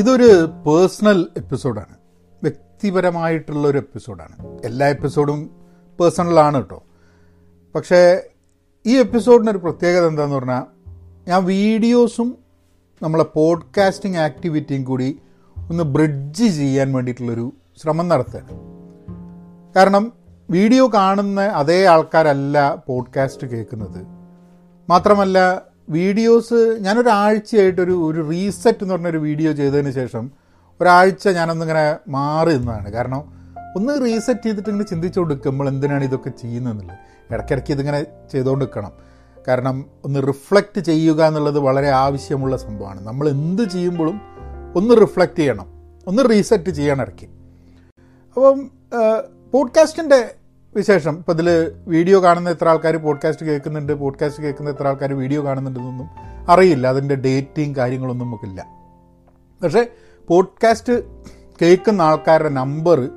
ഇതൊരു പേഴ്സണൽ എപ്പിസോഡാണ്. വ്യക്തിപരമായിട്ടുള്ള ഒരു എപ്പിസോഡാണ്. എല്ലാ എപ്പിസോഡും പേഴ്സണലാണ് കേട്ടോ. പക്ഷേ ഈ എപ്പിസോഡിനൊരു പ്രത്യേകത എന്താന്ന് പറഞ്ഞാൽ ഞാൻ വീഡിയോസും നമ്മളെ പോഡ്കാസ്റ്റിംഗ് ആക്ടിവിറ്റിയും കൂടി ഒന്ന് ബ്രിഡ്ജ് ചെയ്യാൻ വേണ്ടിയിട്ടുള്ളൊരു ശ്രമം നടത്തുകയാണ്. കാരണം വീഡിയോ കാണുന്ന അതേ ആൾക്കാരല്ല പോഡ്കാസ്റ്റ് കേൾക്കുന്നത്. മാത്രമല്ല വീഡിയോസ് ഞാനൊരാഴ്ചയായിട്ടൊരു ഒരു റീസെറ്റ് എന്ന് പറഞ്ഞൊരു വീഡിയോ ചെയ്തതിന് ശേഷം ഒരാഴ്ച ഞാനൊന്നിങ്ങനെ മാറി നിന്നതാണ്. കാരണം ഒന്ന് റീസെറ്റ് ചെയ്തിട്ട് ഇങ്ങനെ ചിന്തിച്ചുകൊണ്ട് നിൽക്കും നമ്മൾ എന്തിനാണ് ഇതൊക്കെ ചെയ്യുന്നതെന്നുള്ളത്? ഇടയ്ക്കിടയ്ക്ക് ഇതിങ്ങനെ ചെയ്തുകൊണ്ട് നിൽക്കണം കാരണം ഒന്ന് റിഫ്ലക്റ്റ് ചെയ്യുക എന്നുള്ളത് വളരെ ആവശ്യമുള്ള സംഭവമാണ്. നമ്മൾ എന്ത് ചെയ്യുമ്പോഴും ഒന്ന് റിഫ്ലക്റ്റ് ചെയ്യണം. ഒന്ന് റീസെറ്റ് ചെയ്യണം ഇടയ്ക്ക്. അപ്പം പോഡ്കാസ്റ്റിന്റെ വിശേഷം. ഇപ്പോൾ ഇതിൽ വീഡിയോ കാണുന്ന എത്ര ആൾക്കാർ പോഡ്കാസ്റ്റ് കേൾക്കുന്നുണ്ട് പോഡ്കാസ്റ്റ് കേൾക്കുന്ന എത്ര ആൾക്കാർ വീഡിയോ കാണുന്നുണ്ടെന്നൊന്നും അറിയില്ല. അതിന്റെ ഡേറ്റിങ് കാര്യങ്ങളൊന്നും നമുക്കില്ല. പക്ഷേ പോഡ്കാസ്റ്റ് കേൾക്കുന്ന ആൾക്കാരുടെ നമ്പർ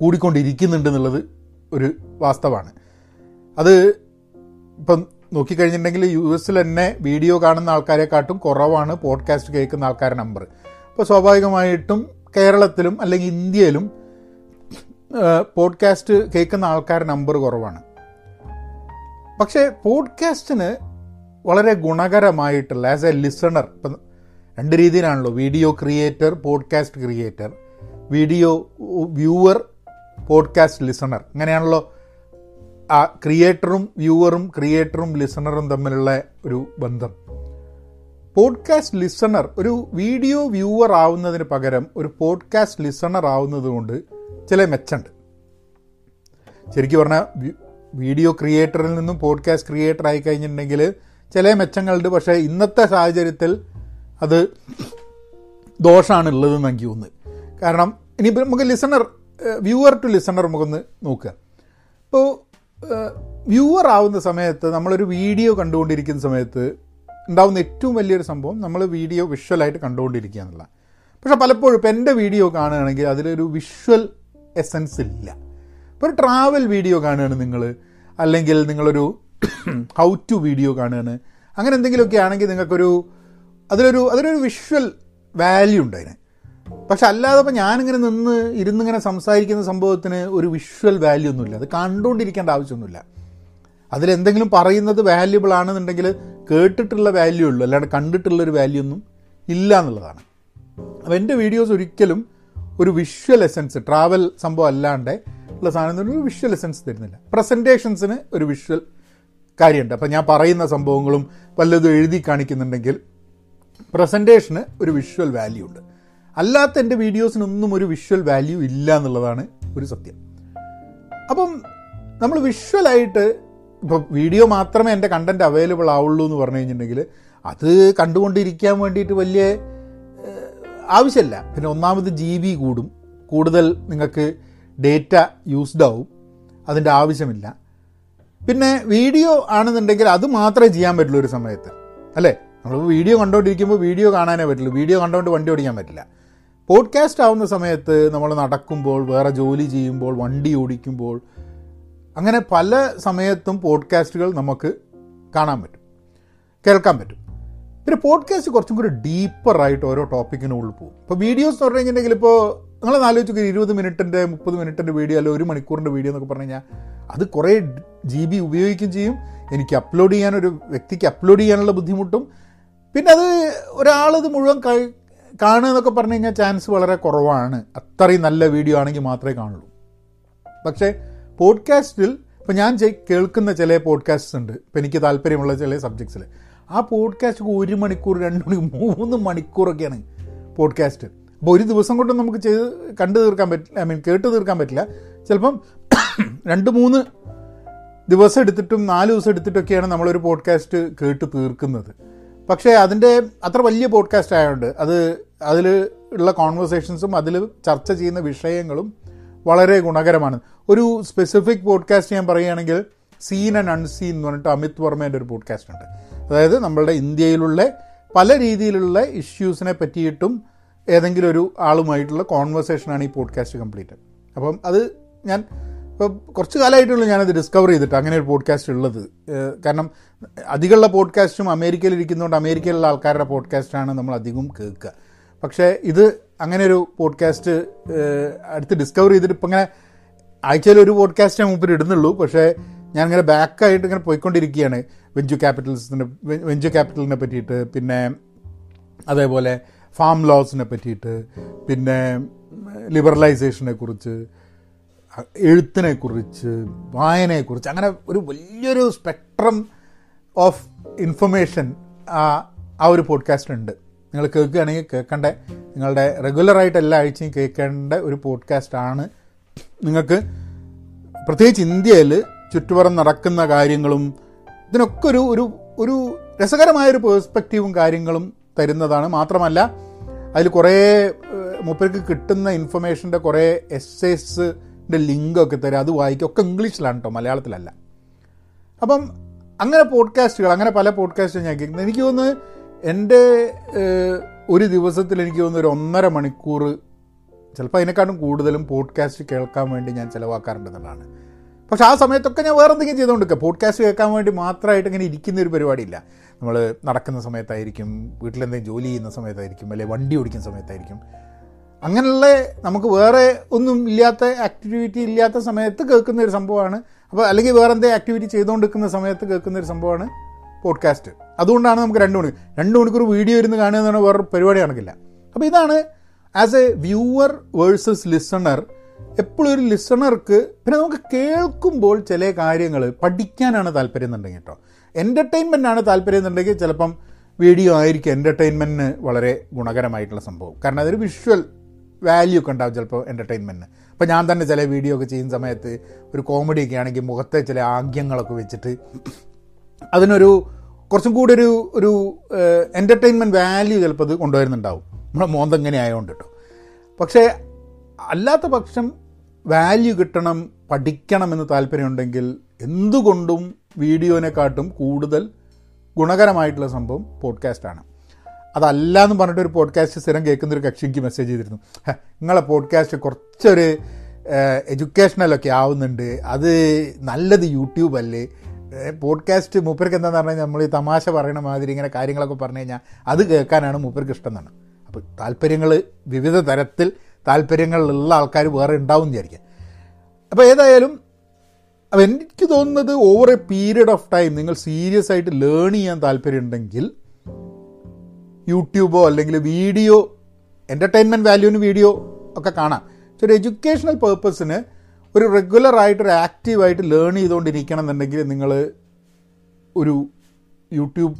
കൂടിക്കൊണ്ടിരിക്കുന്നുണ്ട് എന്നുള്ളത് ഒരു വാസ്തവമാണ് അത് ഇപ്പം നോക്കിക്കഴിഞ്ഞിട്ടുണ്ടെങ്കിൽ യു എസിൽ തന്നെ വീഡിയോ കാണുന്ന ആൾക്കാരെക്കാട്ടും കുറവാണ് പോഡ്കാസ്റ്റ് കേൾക്കുന്ന ആൾക്കാരുടെ നമ്പർ അപ്പോൾ സ്വാഭാവികമായിട്ടും കേരളത്തിലും അല്ലെങ്കിൽ ഇന്ത്യയിലും പോഡ്കാസ്റ്റ് കേൾക്കുന്ന ആൾക്കാരുടെ നമ്പർ കുറവാണ്. പക്ഷേ പോഡ്കാസ്റ്റിന് വളരെ ഗുണകരമായിട്ടുള്ള ആസ് എ ലിസണർ ഇപ്പം രണ്ട് രീതിയിലാണല്ലോ. Video creator podcast creator video viewer podcast listener ഇങ്ങനെയാണല്ലോ ആ ക്രിയേറ്ററും വ്യൂവറും ക്രിയേറ്ററും ലിസണറും തമ്മിലുള്ള ഒരു ബന്ധം. പോഡ്കാസ്റ്റ് ലിസണർ ഒരു വീഡിയോ വ്യൂവർ ആവുന്നതിന് പകരം ഒരു പോഡ്കാസ്റ്റ് ലിസണർ ആവുന്നത് കൊണ്ട് ചില മെച്ചമുണ്ട് ശരിക്കും പറഞ്ഞാൽ വീഡിയോ ക്രിയേറ്ററിൽ നിന്നും പോഡ്കാസ്റ്റ് ക്രിയേറ്റർ ആയി കഴിഞ്ഞിട്ടുണ്ടെങ്കിൽ ചില മെച്ചങ്ങളുണ്ട്. പക്ഷേ ഇന്നത്തെ സാഹചര്യത്തിൽ അത് ദോഷമാണ് ഉള്ളതെന്ന് എനിക്ക് തോന്നുന്നത്. കാരണം ഇനിയിപ്പോൾ നമുക്ക് ലിസണർ വ്യൂവർ ടു ലിസണർ നമുക്കൊന്ന് നോക്കുക. ഇപ്പോൾ വ്യൂവർ ആവുന്ന സമയത്ത് നമ്മളൊരു വീഡിയോ കണ്ടുകൊണ്ടിരിക്കുന്ന സമയത്ത് ഉണ്ടാവുന്ന ഏറ്റവും വലിയൊരു സംഭവം നമ്മൾ വീഡിയോ വിഷ്വലായിട്ട് കണ്ടുകൊണ്ടിരിക്കുക എന്നുള്ള പക്ഷേ പലപ്പോഴും ഇപ്പോൾ എന്റെ വീഡിയോ കാണുകയാണെങ്കിൽ അതിലൊരു വിഷ്വൽ എസൻസ് ഇല്ല. ഇപ്പോൾ ഒരു ട്രാവൽ വീഡിയോ കാണുകയാണ് നിങ്ങൾ അല്ലെങ്കിൽ നിങ്ങളൊരു ഹൗ ടു വീഡിയോ കാണുകയാണ്. അങ്ങനെ എന്തെങ്കിലുമൊക്കെ ആണെങ്കിൽ നിങ്ങൾക്കൊരു അതിലൊരു അതിലൊരു വിഷ്വൽ വാല്യൂ ഉണ്ട് അതിന് പക്ഷെ അല്ലാതെ ഇപ്പം ഞാനിങ്ങനെ നിന്ന് ഇരുന്നിങ്ങനെ സംസാരിക്കുന്ന സംഭവത്തിന് ഒരു വിഷ്വൽ വാല്യൂ ഒന്നുമില്ല. അത് കണ്ടുകൊണ്ടിരിക്കേണ്ട ആവശ്യമൊന്നുമില്ല. അതിലെന്തെങ്കിലും പറയുന്നത് വാല്യുബിൾ ആണെന്നുണ്ടെങ്കിൽ കേട്ടിട്ടുള്ള വാല്യൂ ഉള്ളൂ. അല്ലാണ്ട് കണ്ടിട്ടുള്ളൊരു വാല്യൂ ഒന്നും ഇല്ല എന്നുള്ളതാണ്. അപ്പോൾ എന്റെ വീഡിയോസ് ഒരിക്കലും ഒരു വിഷ്വൽ എസൻസ് ട്രാവൽ സംഭവം അല്ലാണ്ട് ഉള്ള സാധനം ഒരു വിഷ്വൽ എസൻസ് തരുന്നില്ല. പ്രസന്റേഷൻസിന് ഒരു വിഷ്വൽ കാര്യമുണ്ട്. അപ്പോൾ ഞാൻ പറയുന്ന സംഭവങ്ങളും വല്ലതും എഴുതി കാണിക്കുന്നുണ്ടെങ്കിൽ പ്രസന്റേഷന് ഒരു വിഷ്വൽ വാല്യൂ ഉണ്ട്. അല്ലാത്ത എന്റെ വീഡിയോസിനൊന്നും ഒരു വിഷ്വൽ വാല്യൂ ഇല്ല എന്നുള്ളതാണ് ഒരു സത്യം. അപ്പം നമ്മൾ വിഷ്വലായിട്ട് ഇപ്പോൾ വീഡിയോ മാത്രമേ എന്റെ കണ്ടന്റ് അവൈലബിൾ ആവുള്ളൂ എന്ന് പറഞ്ഞു കഴിഞ്ഞിട്ടുണ്ടെങ്കിൽ അത് കണ്ടുകൊണ്ടിരിക്കാൻ വേണ്ടിയിട്ട് വലിയ ആവശ്യമില്ല. പിന്നെ ഒന്നാമത് ജി ബി കൂടും. കൂടുതൽ നിങ്ങൾക്ക് ഡേറ്റ യൂസ്ഡ് ആവും. അതിന്റെ ആവശ്യമില്ല. പിന്നെ വീഡിയോ ആണെന്നുണ്ടെങ്കിൽ അത് മാത്രമേ ചെയ്യാൻ പറ്റുള്ളൂ ഒരു സമയത്ത്. അല്ലേ? നമ്മൾ വീഡിയോ കണ്ടുകൊണ്ടിരിക്കുമ്പോൾ വീഡിയോ കാണാനേ പറ്റുള്ളൂ. വീഡിയോ കണ്ടുകൊണ്ട് വണ്ടി ഓടിക്കാൻ പറ്റില്ല. പോഡ്കാസ്റ്റ് ആവുന്ന സമയത്ത് നമ്മൾ നടക്കുമ്പോൾ വേറെ ജോലി ചെയ്യുമ്പോൾ വണ്ടി ഓടിക്കുമ്പോൾ അങ്ങനെ പല സമയത്തും പോഡ്കാസ്റ്റുകൾ നമുക്ക് കാണാൻ പറ്റും. കേൾക്കാൻ പറ്റും. പിന്നെ പോഡ്കാസ്റ്റ് കുറച്ചും കൂടി ഡീപ്പറായിട്ട് ഓരോ ടോപ്പിക്കിനുള്ളിൽ പോകും. ഇപ്പോൾ വീഡിയോസ് എന്ന് പറഞ്ഞു കഴിഞ്ഞിട്ടുണ്ടെങ്കിൽ ഇപ്പോൾ നിങ്ങൾ ആലോചിച്ച് ഇരുപത് മിനിറ്റിന്റെ മുപ്പത് മിനിറ്റിന്റെ വീഡിയോ അല്ലെങ്കിൽ ഒരു മണിക്കൂറിന്റെ വീഡിയോ എന്നൊക്കെ പറഞ്ഞു കഴിഞ്ഞാൽ അത് കുറേ ജി ബി ഉപയോഗിക്കുകയും ചെയ്യും. എനിക്ക് അപ്ലോഡ് ചെയ്യാൻ ഒരു വ്യക്തിക്ക് അപ്ലോഡ് ചെയ്യാനുള്ള ബുദ്ധിമുട്ടും. പിന്നെ അത് ഒരാളത് മുഴുവൻ കാണുക എന്നൊക്കെ പറഞ്ഞു കഴിഞ്ഞാൽ ചാൻസ് വളരെ കുറവാണ്. അത്രയും നല്ല വീഡിയോ ആണെങ്കിൽ മാത്രമേ കാണുള്ളൂ. പക്ഷേ പോഡ്കാസ്റ്റിൽ ഇപ്പോൾ ഞാൻ കേൾക്കുന്ന ചില പോഡ്കാസ്റ്റ്സ് ഉണ്ട്. ഇപ്പം എനിക്ക് താല്പര്യമുള്ള ചില സബ്ജക്ട്സിൽ ആ പോഡ്കാസ്റ്റ് ഒരു മണിക്കൂർ രണ്ട് മണിക്കൂർ മൂന്ന് മണിക്കൂറൊക്കെയാണ് പോഡ്കാസ്റ്റ് അപ്പോൾ ഒരു ദിവസം കൊണ്ട് നമുക്ക് ചെയ്ത് കണ്ടു തീർക്കാൻ പറ്റില്ല ഐ മീൻ കേട്ട് തീർക്കാൻ പറ്റില്ല. ചിലപ്പം രണ്ട് മൂന്ന് ദിവസം എടുത്തിട്ടും നാല് ദിവസം എടുത്തിട്ടൊക്കെയാണ് നമ്മളൊരു പോഡ്കാസ്റ്റ് കേട്ട് തീർക്കുന്നത്. പക്ഷേ അതിന്റെ അത്ര വലിയ പോഡ്കാസ്റ്റ് ആയതുകൊണ്ട് അത് അതിൽ ഉള്ള കോൺവെർസേഷൻസും അതിൽ ചർച്ച ചെയ്യുന്ന വിഷയങ്ങളും വളരെ ഗുണകരമാണ്. ഒരു സ്പെസിഫിക് പോഡ്കാസ്റ്റ് ഞാൻ പറയുകയാണെങ്കിൽ സീൻ ആൻഡ് അൺസീൻ എന്ന് പറഞ്ഞിട്ട് അമിത് വർമ്മേന്റെ ഒരു പോഡ്കാസ്റ്റ് ഉണ്ട്. അതായത് നമ്മളുടെ ഇന്ത്യയിലുള്ള പല രീതിയിലുള്ള ഇഷ്യൂസിനെ പറ്റിയിട്ടും ഏതെങ്കിലും ഒരു ആളുമായിട്ടുള്ള കോൺവെർസേഷനാണ് ഈ പോഡ്കാസ്റ്റ് കംപ്ലീറ്റ് അപ്പം അത് ഞാൻ ഇപ്പോൾ കുറച്ച് കാലമായിട്ടുള്ളൂ ഞാനത് ഡിസ്കവർ ചെയ്തിട്ട് അങ്ങനെ ഒരു പോഡ്കാസ്റ്റ് ഉള്ളത്. കാരണം അധികമുള്ള പോഡ്കാസ്റ്റും അമേരിക്കയിൽ ഇരിക്കുന്നതുകൊണ്ട് അമേരിക്കയിലുള്ള ആൾക്കാരുടെ പോഡ്കാസ്റ്റാണ് നമ്മൾ അധികം കേൾക്കുക. പക്ഷേ ഇത് അങ്ങനെ ഒരു പോഡ്കാസ്റ്റ് അടുത്ത് ഡിസ്കവർ ചെയ്തിട്ട് ഇപ്പം ഇങ്ങനെ ആഴ്ചയിൽ ഒരു പോഡ്കാസ്റ്റേ മുമ്പിൽ ഇടുന്നുള്ളൂ. പക്ഷേ ഞാൻ ഇങ്ങനെ ബാക്കായിട്ട് ഇങ്ങനെ പോയിക്കൊണ്ടിരിക്കുകയാണ്. വെഞ്ചു ക്യാപിറ്റൽസിനെ വെഞ്ചു ക്യാപിറ്റലിനെ പറ്റിയിട്ട് പിന്നെ അതേപോലെ ഫാം ലോസിനെ പറ്റിയിട്ട് പിന്നെ ലിബറലൈസേഷനെ കുറിച്ച് എഴുത്തിനെ കുറിച്ച് വായനയെക്കുറിച്ച് അങ്ങനെ ഒരു വലിയൊരു സ്പെക്ട്രം ഓഫ് ഇൻഫർമേഷൻ ആ ഒരു പോഡ്കാസ്റ്റ് ഉണ്ട്. നിങ്ങൾ കേൾക്കുകയാണെങ്കിൽ കേൾക്കേണ്ട? നിങ്ങളുടെ റെഗുലറായിട്ട് എല്ലാ ആഴ്ചയും കേൾക്കേണ്ട ഒരു പോഡ്കാസ്റ്റാണ് നിങ്ങൾക്ക് പ്രത്യേകിച്ച് ഇന്ത്യയിൽ ചുറ്റുപുറം നടക്കുന്ന കാര്യങ്ങളും ഇതിനൊക്കെ ഒരു ഒരു ഒരു രസകരമായൊരു പേഴ്സ്പെക്റ്റീവും കാര്യങ്ങളും തരുന്നതാണ്. മാത്രമല്ല അതിൽ കുറേ മൂപ്പർക്ക് കിട്ടുന്ന ഇൻഫർമേഷന്റെ കുറേ എസ്സേസിന്റെ ലിങ്കൊക്കെ തരും. അത് വായിക്കും. ഒക്കെ ഇംഗ്ലീഷിലാണ് കേട്ടോ മലയാളത്തിലല്ല. അപ്പം അങ്ങനെ പോഡ്കാസ്റ്റുകൾ അങ്ങനെ പല പോഡ്കാസ്റ്റും ഞാൻ കേൾക്കുന്നത് എനിക്ക് തോന്നുന്നു എന്റെ ഒരു ദിവസത്തിൽ എനിക്ക് തോന്നുന്നു ഒരു ഒന്നര മണിക്കൂർ ചിലപ്പോൾ അതിനെക്കാട്ടും കൂടുതലും പോഡ്കാസ്റ്റ് കേൾക്കാൻ വേണ്ടി ഞാൻ ചിലവാക്കാറുണ്ടെന്നുള്ളതാണ് പക്ഷേ ആ സമയത്തൊക്കെ ഞാൻ വേറെ എന്തെങ്കിലും ചെയ്തുകൊണ്ടിരിക്കുക പോഡ്കാസ്റ്റ് കേൾക്കാൻ വേണ്ടി മാത്രമായിട്ട് ഇങ്ങനെ ഇരിക്കുന്ന ഒരു പരിപാടിയില്ല. നമ്മൾ നടക്കുന്ന സമയത്തായിരിക്കും വീട്ടിലെന്തെങ്കിലും ജോലി ചെയ്യുന്ന സമയത്തായിരിക്കും അല്ലെങ്കിൽ വണ്ടി ഓടിക്കുന്ന സമയത്തായിരിക്കും. അങ്ങനെയുള്ള നമുക്ക് വേറെ ഒന്നും ഇല്ലാത്ത ആക്ടിവിറ്റി ഇല്ലാത്ത സമയത്ത് കേൾക്കുന്ന ഒരു സംഭവമാണ്. അപ്പോൾ അല്ലെങ്കിൽ വേറെ എന്തെങ്കിലും ആക്ടിവിറ്റി ചെയ്തുകൊണ്ടിരിക്കുന്ന സമയത്ത് കേൾക്കുന്ന ഒരു സംഭവമാണ് പോഡ്കാസ്റ്റ് അതുകൊണ്ടാണ് നമുക്ക് രണ്ട് മണിക്കൂർ രണ്ട് മണിക്കൂർ വീഡിയോ ഇരുന്ന് കാണുക എന്ന് പറഞ്ഞാൽ വേറൊരു പരിപാടി നടക്കില്ല. അപ്പോൾ ഇതാണ് as a viewer versus listener എപ്പോഴും ഒരു ലിസണർക്ക് പിന്നെ നമുക്ക് കേൾക്കുമ്പോൾ ചില കാര്യങ്ങൾ പഠിക്കാനാണ് താല്പര്യം എന്നുണ്ടെങ്കിൽ കേട്ടോ എന്റർടൈൻമെന്റ് ആണ് താല്പര്യം എന്നുണ്ടെങ്കിൽ ചിലപ്പം വീഡിയോ ആയിരിക്കും എന്റർടൈൻമെന്റിന് വളരെ ഗുണകരമായിട്ടുള്ള സംഭവം. കാരണം അതൊരു വിഷ്വൽ വാല്യൂ ഒക്കെ ഉണ്ടാവും ചിലപ്പോൾ എന്റർടൈൻമെന്റിന് അപ്പോൾ ഞാൻ തന്നെ ചില വീഡിയോ ഒക്കെ ചെയ്യുന്ന സമയത്ത് ഒരു കോമഡി ഒക്കെ ആണെങ്കിൽ മുഖത്തെ ചില ആംഗ്യങ്ങളൊക്കെ വെച്ചിട്ട് അതിനൊരു കുറച്ചും കൂടി ഒരു ഒരു എന്റർടൈൻമെന്റ് വാല്യൂ ചിലപ്പോൾ അത് കൊണ്ടുവരുന്നുണ്ടാവും. നമ്മുടെ മോന്ത എങ്ങനെ ആയതുകൊണ്ട് കേട്ടോ പക്ഷേ അല്ലാത്ത പക്ഷം വാല്യൂ കിട്ടണം പഠിക്കണം എന്ന് താല്പര്യമുണ്ടെങ്കിൽ എന്തുകൊണ്ടും വീഡിയോനെക്കാട്ടും കൂടുതൽ ഗുണകരമായിട്ടുള്ള സംഭവം പോഡ്കാസ്റ്റാണ് അതല്ല എന്ന് പറഞ്ഞിട്ട് ഒരു പോഡ്കാസ്റ്റ് സ്ഥിരം കേൾക്കുന്ന ഒരു കക്ഷി എനിക്ക് മെസ്സേജ് ചെയ്തിരുന്നു. നിങ്ങളെ പോഡ്കാസ്റ്റ് കുറച്ചൊരു എഡ്യൂക്കേഷണലൊക്കെ ആവുന്നുണ്ട്. അത് നല്ലത് യൂട്യൂബ് അല്ലേ? പോഡ്കാസ്റ്റ് മൂപ്പർക്ക് എന്താണെന്ന് പറഞ്ഞാൽ നമ്മൾ ഈ തമാശ പറയണ മാതിരി ഇങ്ങനെ കാര്യങ്ങളൊക്കെ പറഞ്ഞു കഴിഞ്ഞാൽ അത് കേൾക്കാനാണ് മൂപ്പർക്ക് ഇഷ്ടം എന്നാണ്. അപ്പോൾ താല്പര്യങ്ങൾ വിവിധ തരത്തിൽ താല്പര്യങ്ങളുള്ള ആൾക്കാർ വേറെ ഉണ്ടാവും വിചാരിക്കുക. അപ്പോൾ ഏതായാലും അപ്പോൾ എനിക്ക് തോന്നുന്നത് over a period of time നിങ്ങൾ സീരിയസ് ആയിട്ട് ലേൺ ചെയ്യാൻ താല്പര്യമുണ്ടെങ്കിൽ യൂട്യൂബോ അല്ലെങ്കിൽ വീഡിയോ എന്റർടൈൻമെന്റ് വാല്യൂവിന് വീഡിയോ ഒക്കെ കാണാം. പക്ഷെ ഒരു എഡ്യൂക്കേഷണൽ പേർപ്പസിന് ഒരു റെഗുലറായിട്ട് ഒരു ആക്റ്റീവായിട്ട് ലേൺ ചെയ്തുകൊണ്ടിരിക്കണം എന്നുണ്ടെങ്കിൽ നിങ്ങൾ ഒരു യൂട്യൂബ്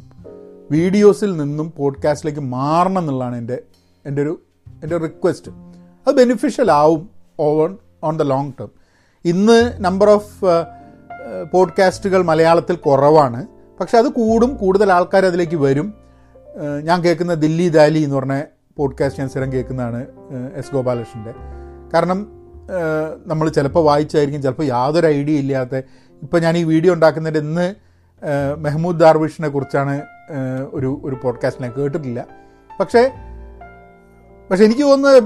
വീഡിയോസിൽ നിന്നും പോഡ്കാസ്റ്റിലേക്ക് മാറണം എന്നുള്ളതാണ് എന്റെ എന്റെ ഒരു എന്റെ റിക്വസ്റ്റ് അത് ബെനിഫിഷ്യൽ ആവും on on the long term ഇന്ന് നമ്പർ ഓഫ് പോഡ്കാസ്റ്റുകൾ മലയാളത്തിൽ കുറവാണ്. പക്ഷെ അത് കൂടും കൂടുതൽ ആൾക്കാർ അതിലേക്ക് വരും. ഞാൻ കേൾക്കുന്ന ദില്ലി ദാലി എന്ന് പറഞ്ഞ പോഡ്കാസ്റ്റ് ഞാൻ സ്ഥിരം കേൾക്കുന്നതാണ് എസ് ഗോപാലകൃഷ്ണന്റെ. കാരണം നമ്മൾ ചിലപ്പോൾ വായിച്ചായിരിക്കും ചിലപ്പോൾ യാതൊരു ഐഡിയ ഇല്ലാത്ത ഇപ്പോൾ ഞാൻ ഈ വീഡിയോ ഉണ്ടാക്കുന്നതിന്റെ ഇന്ന് മെഹമ്മൂദ് ദാർവിഷിനെ കുറിച്ചാണ് ഒരു ഒരു പോഡ്കാസ്റ്റ് ഞാൻ കേട്ടിട്ടില്ല. പക്ഷേ പക്ഷെ എനിക്ക് തോന്നുന്നത്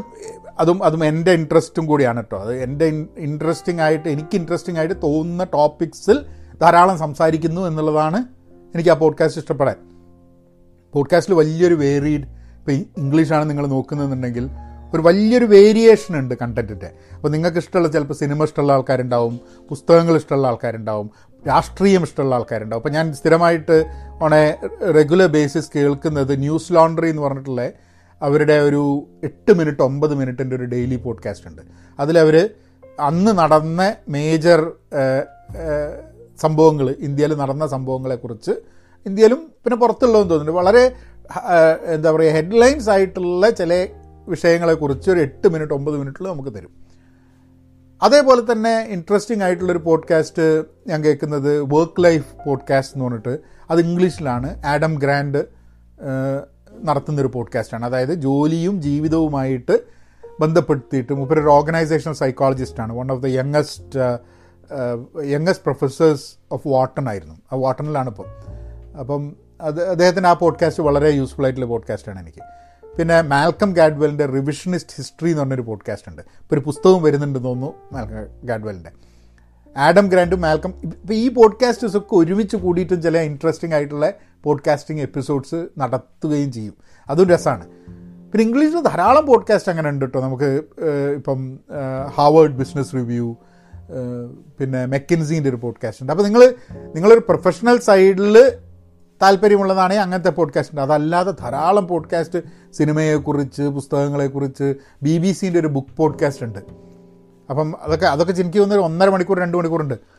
അതും അതും എന്റെ ഇൻട്രസ്റ്റും കൂടിയാണ് കേട്ടോ അത് എന്റെ ഇൻട്രസ്റ്റിംഗ് ആയിട്ട് എനിക്ക് ഇൻട്രസ്റ്റിംഗ് ആയിട്ട് തോന്നുന്ന ടോപ്പിക്സിൽ ധാരാളം സംസാരിക്കുന്നു എന്നുള്ളതാണ് എനിക്ക് ആ പോഡ്കാസ്റ്റ് ഇഷ്ടപ്പെടാൻ. പോഡ്കാസ്റ്റിൽ വലിയൊരു വേരീഡ് ഇപ്പോൾ ഇംഗ്ലീഷാണ് നിങ്ങൾ നോക്കുന്നതെന്നുണ്ടെങ്കിൽ ഒരു വലിയൊരു വേരിയേഷൻ ഉണ്ട് കണ്ടന്റിന്റെ അപ്പോൾ നിങ്ങൾക്ക് ഇഷ്ടമുള്ള ചിലപ്പോൾ സിനിമ ഇഷ്ടമുള്ള ആൾക്കാരുണ്ടാവും പുസ്തകങ്ങൾ ഇഷ്ടമുള്ള ആൾക്കാരുണ്ടാവും രാഷ്ട്രീയം ഇഷ്ടമുള്ള ആൾക്കാരുണ്ടാവും. അപ്പോൾ ഞാൻ സ്ഥിരമായിട്ട് ഓൺ റെഗുലർ ബേസിസ് കേൾക്കുന്നത് ന്യൂസ് ലോണ്ടറി എന്ന് പറഞ്ഞിട്ടുള്ള അവരുടെ ഒരു എട്ട് മിനിറ്റ് ഒമ്പത് മിനിറ്റിന്റെ ഒരു ഡെയിലി പോഡ്കാസ്റ്റ് ഉണ്ട്. അതിലവർ അന്ന് നടന്ന മേജർ സംഭവങ്ങൾ ഇന്ത്യയിൽ നടന്ന സംഭവങ്ങളെക്കുറിച്ച് ഇന്ത്യയിലും പിന്നെ പുറത്തുള്ളതെന്ന് തോന്നുന്നുണ്ട്. വളരെ എന്താ പറയുക ഹെഡ്ലൈൻസ് ആയിട്ടുള്ള ചില വിഷയങ്ങളെക്കുറിച്ച് ഒരു എട്ട് മിനിറ്റ് ഒമ്പത് മിനിറ്റിൽ നമുക്ക് തരും. അതേപോലെ തന്നെ ഇൻട്രസ്റ്റിംഗ് ആയിട്ടുള്ളൊരു പോഡ്കാസ്റ്റ് ഞാൻ കേൾക്കുന്നത് വർക്ക് ലൈഫ് പോഡ്കാസ്റ്റ് എന്ന് പറഞ്ഞിട്ട്. അത് ഇംഗ്ലീഷിലാണ്. ആഡം ഗ്രാൻഡ് നടത്തുന്നൊരു പോഡ്കാസ്റ്റാണ് അതായത് ജോലിയും ജീവിതവുമായിട്ട് ബന്ധപ്പെടുത്തിയിട്ട് മൂപ്പര് ഒരു organisational സൈക്കോളജിസ്റ്റാണ് one of the youngest youngest professors of Wharton ആയിരുന്നു. ആ വാട്ടണിലാണ് ഇപ്പം. അപ്പം അത് അദ്ദേഹത്തിന്റെ ആ പോഡ്കാസ്റ്റ് വളരെ യൂസ്ഫുൾ ആയിട്ടുള്ള പോഡ്കാസ്റ്റാണ് എനിക്ക്. പിന്നെ മാൽക്കം ഗാഡ്വെലിന്റെ റിവിഷനിസ്റ്റ് ഹിസ്റ്ററി എന്ന് പറഞ്ഞൊരു പോഡ്കാസ്റ്റ് ഉണ്ട്. ഇപ്പോൾ ഒരു പുസ്തകം വരുന്നുണ്ടെന്ന് തോന്നുന്നു മാൽക്കം ഗാഡ്വെലിന്റെ ആഡം ഗ്രാൻഡും മാൽക്കം ഇപ്പോൾ ഈ പോഡ്കാസ്റ്റേഴ്സ് ഒക്കെ ഒരുമിച്ച് കൂടിയിട്ടും ചില ഇൻട്രസ്റ്റിംഗ് ആയിട്ടുള്ള പോഡ്കാസ്റ്റിംഗ് എപ്പിസോഡ്സ് നടത്തുകയും ചെയ്യും. അതും രസമാണ്. പിന്നെ ഇംഗ്ലീഷിൽ ധാരാളം പോഡ്കാസ്റ്റ് അങ്ങനെ ഉണ്ട് കേട്ടോ നമുക്ക് ഇപ്പം ഹാവേർഡ് ബിസിനസ് റിവ്യൂ പിന്നെ മെക്കൻസിന്റെ ഒരു പോഡ്കാസ്റ്റ് ഉണ്ട്. അപ്പോൾ നിങ്ങൾ നിങ്ങളൊരു പ്രൊഫഷണൽ സൈഡിൽ താല്പര്യമുള്ളതാണെങ്കിൽ അങ്ങനത്തെ പോഡ്കാസ്റ്റ് ഉണ്ട്. അതല്ലാതെ ധാരാളം പോഡ്കാസ്റ്റ് സിനിമയെക്കുറിച്ച് പുസ്തകങ്ങളെക്കുറിച്ച് ബി ബി സിന്റെ ഒരു ബുക്ക് പോഡ്കാസ്റ്റ് ഉണ്ട്. അപ്പം അതൊക്കെ അതൊക്കെ എനിക്ക് തോന്നുന്ന ഒന്നര മണിക്കൂർ രണ്ട് മണിക്കൂറുണ്ട്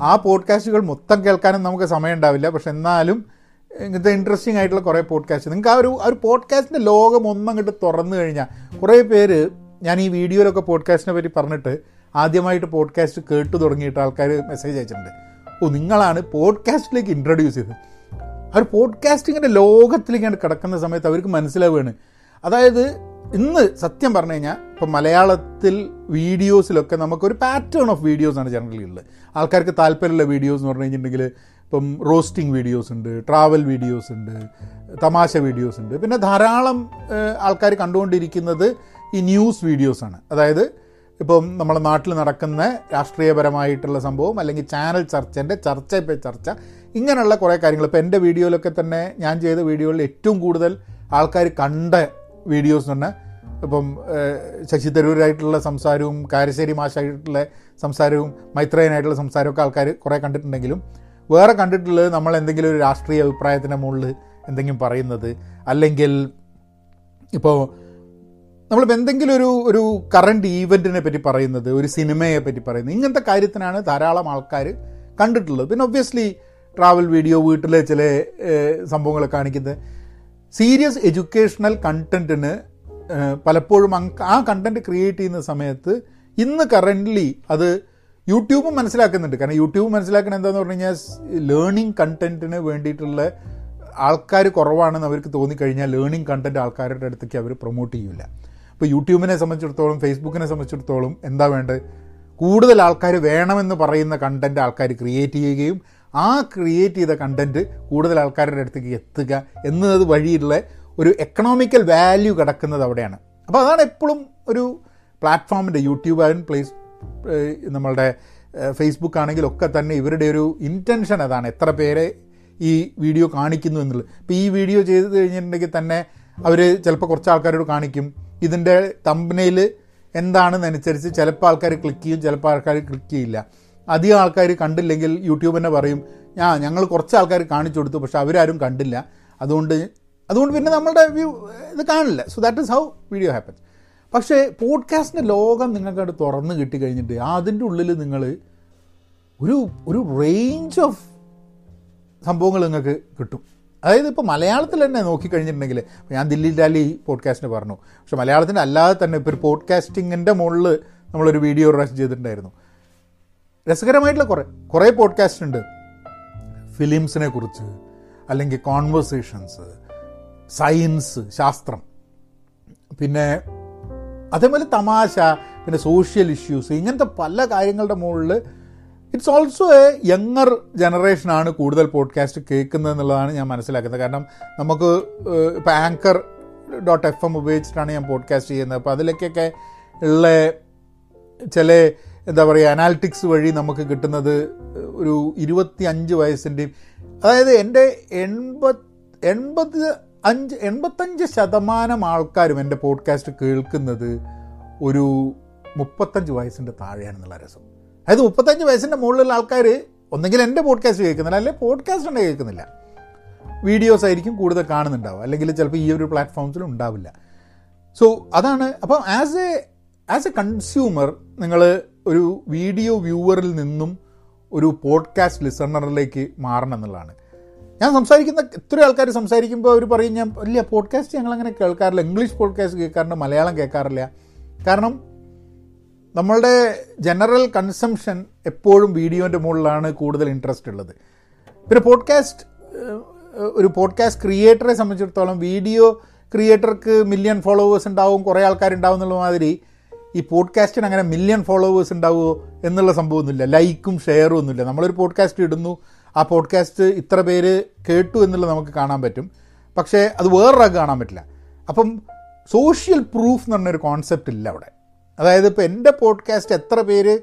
ആ പോഡ്കാസ്റ്റുകൾ മൊത്തം കേൾക്കാനും നമുക്ക് സമയം ഉണ്ടാവില്ല പക്ഷെ എന്നാലും ഇങ്ങനത്തെ ഇൻട്രസ്റ്റിംഗ് ആയിട്ടുള്ള കുറേ പോഡ്കാസ്റ്റ് നിങ്ങൾക്ക് ആ ഒരു ഒരു പോഡ്കാസ്റ്റിന്റെ ലോകം ഒന്നങ്ങോട്ട് തുറന്നു കഴിഞ്ഞാൽ കുറേ പേര് ഞാൻ ഈ വീഡിയോയിലൊക്കെ പോഡ്കാസ്റ്റിനെ പറ്റി പറഞ്ഞിട്ട് ആദ്യമായിട്ട് പോഡ്കാസ്റ്റ് കേട്ടു തുടങ്ങിയിട്ട് ആൾക്കാർ മെസ്സേജ് അയച്ചിട്ടുണ്ട്. ഓ നിങ്ങളാണ് പോഡ്കാസ്റ്റിലേക്ക് ഇൻട്രൊഡ്യൂസ് ചെയ്തത്. ഒരു പോഡ്കാസ്റ്റിങ്ങിന്റെ ലോകത്തിലേക്കാണ് കിടക്കുന്ന സമയത്ത് അവർക്ക് മനസ്സിലാവുകയാണ്. അതായത് ഇന്ന് സത്യം പറഞ്ഞു കഴിഞ്ഞാൽ ഇപ്പം മലയാളത്തിൽ വീഡിയോസിലൊക്കെ നമുക്കൊരു പാറ്റേൺ ഓഫ് വീഡിയോസാണ് ജനറലി ഉള്ളത്. ആൾക്കാർക്ക് താല്പര്യമുള്ള വീഡിയോസ് എന്ന് പറഞ്ഞു കഴിഞ്ഞിട്ടുണ്ടെങ്കിൽ ഇപ്പം റോസ്റ്റിംഗ് വീഡിയോസ് ഉണ്ട് ട്രാവൽ വീഡിയോസ് ഉണ്ട് തമാശ വീഡിയോസ് ഉണ്ട്. പിന്നെ ധാരാളം ആൾക്കാർ കണ്ടുകൊണ്ടിരിക്കുന്നത് ഈ ന്യൂസ് വീഡിയോസാണ് അതായത് ഇപ്പം നമ്മുടെ നാട്ടിൽ നടക്കുന്ന രാഷ്ട്രീയപരമായിട്ടുള്ള സംഭവം അല്ലെങ്കിൽ ചാനൽ ചർച്ചന്റെ ചർച്ച ഇപ്പം ചർച്ച ഇങ്ങനെയുള്ള കുറേ കാര്യങ്ങൾ. ഇപ്പം എന്റെ വീഡിയോയിലൊക്കെ തന്നെ ഞാൻ ചെയ്ത വീഡിയോകളിൽ ഏറ്റവും കൂടുതൽ ആൾക്കാർ കണ്ട വീഡിയോസ് എന്ന് പറഞ്ഞാൽ ഇപ്പം ശശി തരൂരായിട്ടുള്ള സംസാരവും കാരശ്ശേരി മാഷായിട്ടുള്ള സംസാരവും മൈത്രേയനായിട്ടുള്ള സംസാരമൊക്കെ ആൾക്കാർ കുറേ കണ്ടിട്ടുണ്ടെങ്കിലും വേറെ കണ്ടിട്ടുള്ളത് നമ്മൾ എന്തെങ്കിലും ഒരു രാഷ്ട്രീയ അഭിപ്രായത്തിന്റെ മുകളിൽ എന്തെങ്കിലും പറയുന്നത് അല്ലെങ്കിൽ ഇപ്പോൾ നമ്മളിപ്പോൾ എന്തെങ്കിലും ഒരു ഒരു കറണ്ട് ഈവന്റിനെ പറ്റി പറയുന്നത് ഒരു സിനിമയെ പറ്റി പറയുന്നത് ഇങ്ങനത്തെ കാര്യത്തിനാണ് ധാരാളം ആൾക്കാർ കണ്ടിട്ടുള്ളത്. പിന്നെ ഒബ്വിയസ്ലി ട്രാവൽ വീഡിയോ വീട്ടിലെ ചില സംഭവങ്ങൾ കാണിക്കുന്നത്. സീരിയസ് എഡ്യൂക്കേഷണൽ കണ്ടന്റിന് പലപ്പോഴും ആ കണ്ടന്റ് ക്രിയേറ്റ് ചെയ്യുന്ന സമയത്ത് ഇന്ന് കറന്റ്ലി അത് യൂട്യൂബ് മനസ്സിലാക്കുന്നുണ്ട്. കാരണം യൂട്യൂബ് മനസ്സിലാക്കുന്ന എന്താണെന്ന് പറഞ്ഞു കഴിഞ്ഞാൽ ലേണിംഗ് കണ്ടന്റിന് വേണ്ടിയിട്ടുള്ള ആൾക്കാർ കുറവാണെന്ന് അവർക്ക് തോന്നിക്കഴിഞ്ഞാൽ ലേണിംഗ് കണ്ടന്റ് ആൾക്കാരുടെ അടുത്തേക്ക് അവർ പ്രൊമോട്ട് ചെയ്യില്ല ഇപ്പോൾ യൂട്യൂബിനെ സംബന്ധിച്ചിടത്തോളം ഫേസ്ബുക്കിനെ സംബന്ധിച്ചിടത്തോളം എന്താ വേണ്ടത്? കൂടുതൽ ആൾക്കാർ വേണമെന്ന് പറയുന്ന കണ്ടന്റ് ആൾക്കാർ ക്രിയേറ്റ് ചെയ്യുകയും ആ ക്രിയേറ്റ് ചെയ്ത കണ്ടന്റ് കൂടുതൽ ആൾക്കാരുടെ അടുത്തേക്ക് എത്തുക എന്നത് വഴിയുള്ള ഒരു എക്കണോമിക്കൽ വാല്യൂ കിടക്കുന്നത് അവിടെയാണ്. അപ്പോൾ അതാണ് എപ്പോഴും ഒരു പ്ലാറ്റ്ഫോമിന്റെ യൂട്യൂബ് ആയാലും പ്ലേസ് നമ്മളുടെ ഫേസ്ബുക്ക് ആണെങ്കിലൊക്കെ തന്നെ ഇവരുടെ ഒരു ഇന്റൻഷൻ അതാണ്. എത്ര പേരെ ഈ വീഡിയോ കാണിക്കുന്നു എന്നുള്ളത്. ഇപ്പോൾ ഈ വീഡിയോ ചെയ്ത് കഴിഞ്ഞിട്ടുണ്ടെങ്കിൽ തന്നെ അവർ ചിലപ്പോൾ കുറച്ച് ആൾക്കാരോട് കാണിക്കും. ഇതിന്റെ തമ്പനയിൽ എന്താണെന്നനുസരിച്ച് ചിലപ്പോൾ ആൾക്കാർ ക്ലിക്ക് ചെയ്യും ചിലപ്പോൾ ആൾക്കാർ ക്ലിക്ക് ചെയ്യില്ല. അധികം ആൾക്കാർ കണ്ടില്ലെങ്കിൽ യൂട്യൂബ് തന്നെ പറയും ആ ഞങ്ങൾ കുറച്ച് ആൾക്കാർ കാണിച്ചു കൊടുത്തു പക്ഷെ അവരാരും കണ്ടില്ല. അതുകൊണ്ട് അതുകൊണ്ട് പിന്നെ നമ്മളുടെ വ്യൂ ഇത് കാണില്ല. So that is how video happens പക്ഷേ പോഡ്കാസ്റ്റിന്റെ ലോകം നിങ്ങൾക്ക് അവിടെ തുറന്ന് കിട്ടിക്കഴിഞ്ഞിട്ട് അതിന്റെ ഉള്ളിൽ നിങ്ങൾ ഒരു ഒരു റേഞ്ച് ഓഫ് സംഭവങ്ങൾ നിങ്ങൾക്ക് കിട്ടും. അതായത് ഇപ്പോൾ മലയാളത്തിൽ തന്നെ നോക്കിക്കഴിഞ്ഞിട്ടുണ്ടെങ്കിൽ ഞാൻ ദില്ലി ഡാലി പോഡ്കാസ്റ്റിന് പറഞ്ഞു. പക്ഷെ മലയാളത്തിന്റെ അല്ലാതെ തന്നെ ഇപ്പോൾ ഒരു പോഡ്കാസ്റ്റിങ്ങിന്റെ മുകളിൽ നമ്മളൊരു വീഡിയോ റഷ് ചെയ്തിട്ടുണ്ടായിരുന്നു. രസകരമായിട്ടുള്ള കുറേ കുറേ പോഡ്കാസ്റ്റ് ഉണ്ട്. ഫിലിംസിനെ കുറിച്ച് അല്ലെങ്കിൽ കോൺവെർസേഷൻസ് സയൻസ് ശാസ്ത്രം. പിന്നെ അതേപോലെ തമാശ പിന്നെ സോഷ്യൽ ഇഷ്യൂസ് ഇങ്ങനത്തെ പല കാര്യങ്ങളുടെ മുകളിൽ ഇറ്റ്സ് ഓൾസോ എ യങ്ങർ ജനറേഷനാണ് കൂടുതൽ പോഡ്കാസ്റ്റ് കേൾക്കുന്നത് എന്നുള്ളതാണ് ഞാൻ മനസ്സിലാക്കുന്നത്. കാരണം നമുക്ക് ഇപ്പോൾ ആങ്കർ ഡോട്ട് എഫ് എം ഉപയോഗിച്ചിട്ടാണ് ഞാൻ പോഡ്കാസ്റ്റ് ചെയ്യുന്നത്. അപ്പോൾ അതിലേക്കൊക്കെ ഉള്ള ചില എന്താ പറയുക അനാലിറ്റിക്സ് വഴി നമുക്ക് കിട്ടുന്നത് ഒരു ഇരുപത്തി അഞ്ച് വയസ്സിന്റെയും അതായത് എന്റെ എൺപത് എൺപത് അഞ്ച് എൺപത്തഞ്ച് ശതമാനം ആൾക്കാരും എന്റെ പോഡ്കാസ്റ്റ് കേൾക്കുന്നത് ഒരു മുപ്പത്തഞ്ച് വയസ്സിന്റെ താഴെയാണെന്നുള്ള രസം. അതായത് മുപ്പത്തഞ്ച് വയസ്സിന്റെ മുകളിലുള്ള ആൾക്കാർ ഒന്നെങ്കിൽ എന്റെ പോഡ്കാസ്റ്റ് കേൾക്കുന്നില്ല അല്ലെങ്കിൽ പോഡ്കാസ്റ്റ് ഉണ്ടെങ്കിൽ കേൾക്കുന്നില്ല. വീഡിയോസ് ആയിരിക്കും കൂടുതൽ കാണുന്നുണ്ടാവുക അല്ലെങ്കിൽ ചിലപ്പോൾ ഈ ഒരു പ്ലാറ്റ്ഫോംസിലും ഉണ്ടാവില്ല. സോ അതാണ് അപ്പം as a as a consumer നിങ്ങൾ ഒരു വീഡിയോ വ്യൂവറിൽ നിന്നും ഒരു പോഡ്കാസ്റ്റ് ലിസണറിലേക്ക് മാറണം എന്നുള്ളതാണ്. ഞാൻ സംസാരിക്കുന്ന എത്ര ആൾക്കാർ സംസാരിക്കുമ്പോൾ അവർ പറയും ഞാൻ ഇല്ല പോഡ്കാസ്റ്റ് ഞങ്ങൾ അങ്ങനെ കേൾക്കാറില്ല. ഇംഗ്ലീഷ് പോഡ്കാസ്റ്റ് കേൾക്കാറുണ്ട് മലയാളം കേൾക്കാറില്ല. കാരണം നമ്മളുടെ ജനറൽ കൺസംഷൻ എപ്പോഴും വീഡിയോന്റെ മുകളിലാണ് കൂടുതൽ ഇൻട്രസ്റ്റ് ഉള്ളത്. പിന്നെ പോഡ്കാസ്റ്റ് ഒരു പോഡ്കാസ്റ്റ് ക്രിയേറ്ററെ സംബന്ധിച്ചിടത്തോളം വീഡിയോ ക്രിയേറ്റർക്ക് മില്യൺ ഫോളോവേഴ്സ് ഉണ്ടാവും കുറേ ആൾക്കാരുണ്ടാവും എന്നുള്ള മാതിരി ഈ പോഡ്കാസ്റ്റിന് അങ്ങനെ മില്യൺ ഫോളോവേഴ്സ് ഉണ്ടാവുമോ എന്നുള്ള സംഭവമൊന്നുമില്ല. ലൈക്കും ഷെയറും ഒന്നുമില്ല. നമ്മളൊരു പോഡ്കാസ്റ്റ് ഇടുന്നു. ആ പോഡ്കാസ്റ്റ് ഇത്ര പേര് കേട്ടു എന്നുള്ളത് നമുക്ക് കാണാൻ പറ്റും. പക്ഷേ അത് വേറൊരാൾക്ക് കാണാൻ പറ്റില്ല. അപ്പം സോഷ്യൽ പ്രൂഫ് എന്ന് പറഞ്ഞൊരു കോൺസെപ്റ്റ് ഇല്ല അവിടെ. അതായത് ഇപ്പോൾ എന്റെ പോഡ്കാസ്റ്റ് എത്ര പേര്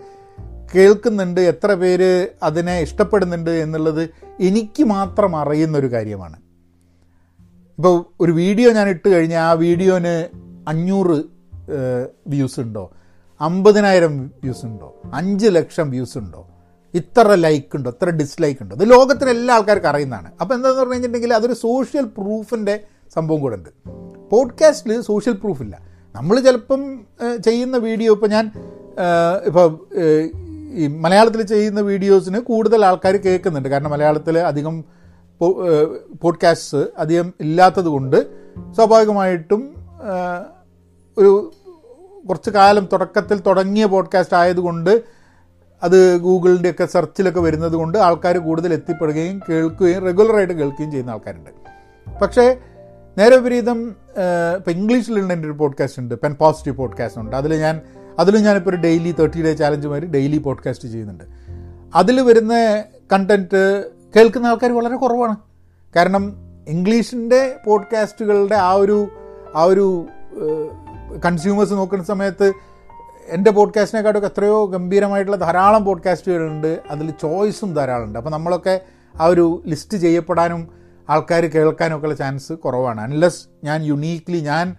കേൾക്കുന്നുണ്ട് എത്ര പേര് അതിനെ ഇഷ്ടപ്പെടുന്നുണ്ട് എന്നുള്ളത് എനിക്ക് മാത്രം അറിയുന്നൊരു കാര്യമാണ്. ഇപ്പോൾ ഒരു വീഡിയോ ഞാൻ ഇട്ട് കഴിഞ്ഞാൽ ആ വീഡിയോന് അഞ്ഞൂറ് വ്യൂസ് ഉണ്ടോ? അമ്പതിനായിരം വ്യൂസ് ഉണ്ടോ? അഞ്ച് ലക്ഷം വ്യൂസ് ഉണ്ടോ? ഇത്ര ലൈക്ക് ഉണ്ടോ? ഇത്ര ഡിസ്ലൈക്ക് ഉണ്ടോ? ഇത് ലോകത്തിലെ എല്ലാ ആൾക്കാർക്കും അറിയുന്നതാണ്. അപ്പോൾ എന്താണെന്ന് പറഞ്ഞു കഴിഞ്ഞിട്ടുണ്ടെങ്കിൽ അതൊരു സോഷ്യൽ പ്രൂഫിന്റെ സംഭവം കൂടെ ഉണ്ട്. പോഡ്കാസ്റ്റിൽ സോഷ്യൽ പ്രൂഫില്ല നമ്മൾ ചിലപ്പം ചെയ്യുന്ന വീഡിയോ ഇപ്പോൾ ഞാൻ ഇപ്പോൾ ഈ മലയാളത്തിൽ ചെയ്യുന്ന വീഡിയോസിന് കൂടുതൽ ആൾക്കാർ കേൾക്കുന്നുണ്ട്. കാരണം മലയാളത്തിൽ അധികം പോഡ്കാസ്റ്റ്സ് അധികം ഇല്ലാത്തത് കൊണ്ട് സ്വാഭാവികമായിട്ടും ഒരു കുറച്ച് കാലം തുടക്കത്തിൽ തുടങ്ങിയ പോഡ്കാസ്റ്റ് ആയതുകൊണ്ട് അത് ഗൂഗിളിന്റെ ഒക്കെ സെർച്ചിലൊക്കെ വരുന്നത് കൊണ്ട് ആൾക്കാർ കൂടുതൽ എത്തിപ്പെടുകയും കേൾക്കുകയും റെഗുലറായിട്ട് കേൾക്കുകയും ചെയ്യുന്ന ആൾക്കാരുണ്ട്. പക്ഷേ നേരെ വിപരീതം ഇപ്പോൾ ഇംഗ്ലീഷിലുള്ള എന്റെ ഒരു പോഡ്കാസ്റ്റ് ഉണ്ട്. പെൻ പോസിറ്റീവ് പോഡ്കാസ്റ്റ് ഉണ്ട്. അതിൽ ഞാൻ അതിലും ഞാനിപ്പോൾ ഒരു ഡെയിലി തേർട്ടി ഡേ ചാലഞ്ച് മാതിരി ഡെയിലി പോഡ്കാസ്റ്റ് ചെയ്യുന്നുണ്ട്. അതിൽ വരുന്ന കണ്ടന്റ് കേൾക്കുന്ന ആൾക്കാർ വളരെ കുറവാണ്. കാരണം ഇംഗ്ലീഷിന്റെ പോഡ്കാസ്റ്റുകളുടെ ആ ഒരു ആ ഒരു കൺസ്യൂമേഴ്സ് നോക്കുന്ന സമയത്ത് എന്റെ പോഡ്കാസ്റ്റിനെക്കാട്ടൊക്കെ എത്രയോ ഗംഭീരമായിട്ടുള്ള ധാരാളം പോഡ്കാസ്റ്റുകളുണ്ട് അതിൽ ചോയ്സും ധാരാളമുണ്ട് അപ്പോൾ നമ്മളൊക്കെ ആ ഒരു ലിസ്റ്റ് ചെയ്യപ്പെടാനും ആൾക്കാർ കേൾക്കാനും ഒക്കെ ഉള്ള ചാൻസ് കുറവാണ്. അൺലെസ് ഞാൻ യുണീക്ക്ലി ഞാൻ